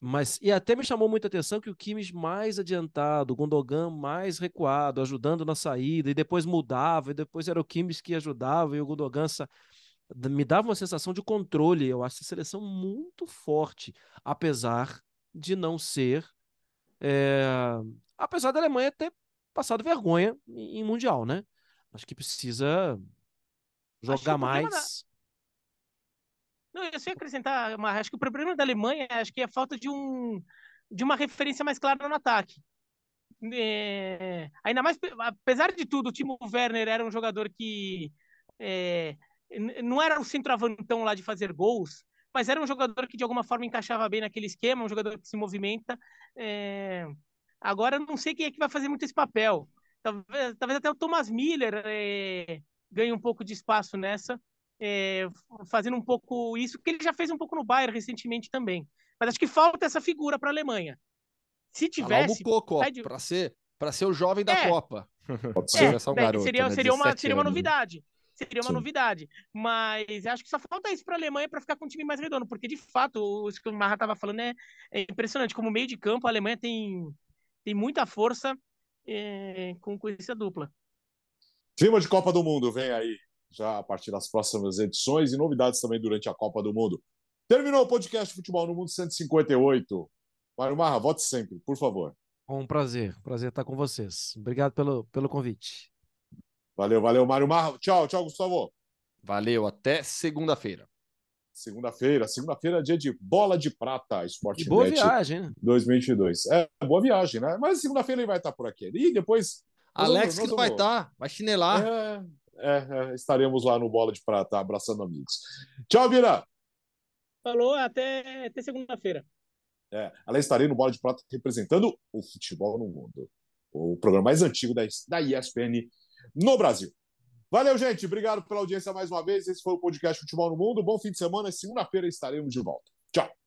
Mas, e até me chamou muita atenção que o Kimmich mais adiantado, o Gundogan mais recuado, ajudando na saída, e depois mudava, e depois era o Kimmich que ajudava, e o Gundogan sa... me dava uma sensação de controle. Eu acho a seleção muito forte, apesar de não ser é, apesar da Alemanha ter passado vergonha em, Mundial, né? Acho que precisa jogar mais. Da... Não, eu só ia acrescentar, mas acho que o problema da Alemanha acho que é a falta de um de uma referência mais clara no ataque. É, ainda mais, apesar de tudo, o Timo Werner era um jogador que é, não era um centroavantão lá de fazer gols, mas era um jogador que de alguma forma encaixava bem naquele esquema, um jogador que se movimenta. É, Agora, não sei quem é que vai fazer muito esse papel. Talvez, talvez até o Thomas Miller é, ganhe um pouco de espaço nessa, é, fazendo um pouco isso, que ele já fez um pouco no Bayern recentemente também. Mas acho que falta essa figura para a Alemanha. Se tivesse. Pede... para ser para ser o jovem da é. Copa. Pode ser. É, um garoto, seria, né? seria, uma, seria uma novidade. Seria uma Sim. novidade. Mas acho que só falta isso para a Alemanha para ficar com um time mais redondo, porque de fato, isso que o Marra estava falando é, é, impressionante. Como meio de campo, a Alemanha tem tem muita força é, com, com essa dupla. Clima de Copa do Mundo vem aí já a partir das próximas edições e novidades também durante a Copa do Mundo. Terminou o podcast Futebol no Mundo 158. Mário Marra, vote sempre, por favor. Um prazer, prazer estar com vocês. Obrigado pelo, pelo convite. Valeu, valeu, Mário Marra. Tchau, tchau, Gustavo. Valeu, até segunda-feira. Segunda-feira. Segunda-feira é dia de bola de prata, Esporte Boa viagem, né? 2022. É, boa viagem, né? Mas segunda-feira ele vai estar por aqui. E depois. Alex que vai estar, vai chinelar. É, é, é, estaremos lá no Bola de Prata, abraçando amigos. Tchau, Vira! Falou, até, até segunda-feira. É, ela estarei no Bola de Prata representando o futebol no mundo. O programa mais antigo da, da ESPN no Brasil. Valeu, gente. Obrigado pela audiência mais uma vez. Esse foi o podcast Futebol no Mundo. Bom fim de semana. Segunda-feira estaremos de volta. Tchau.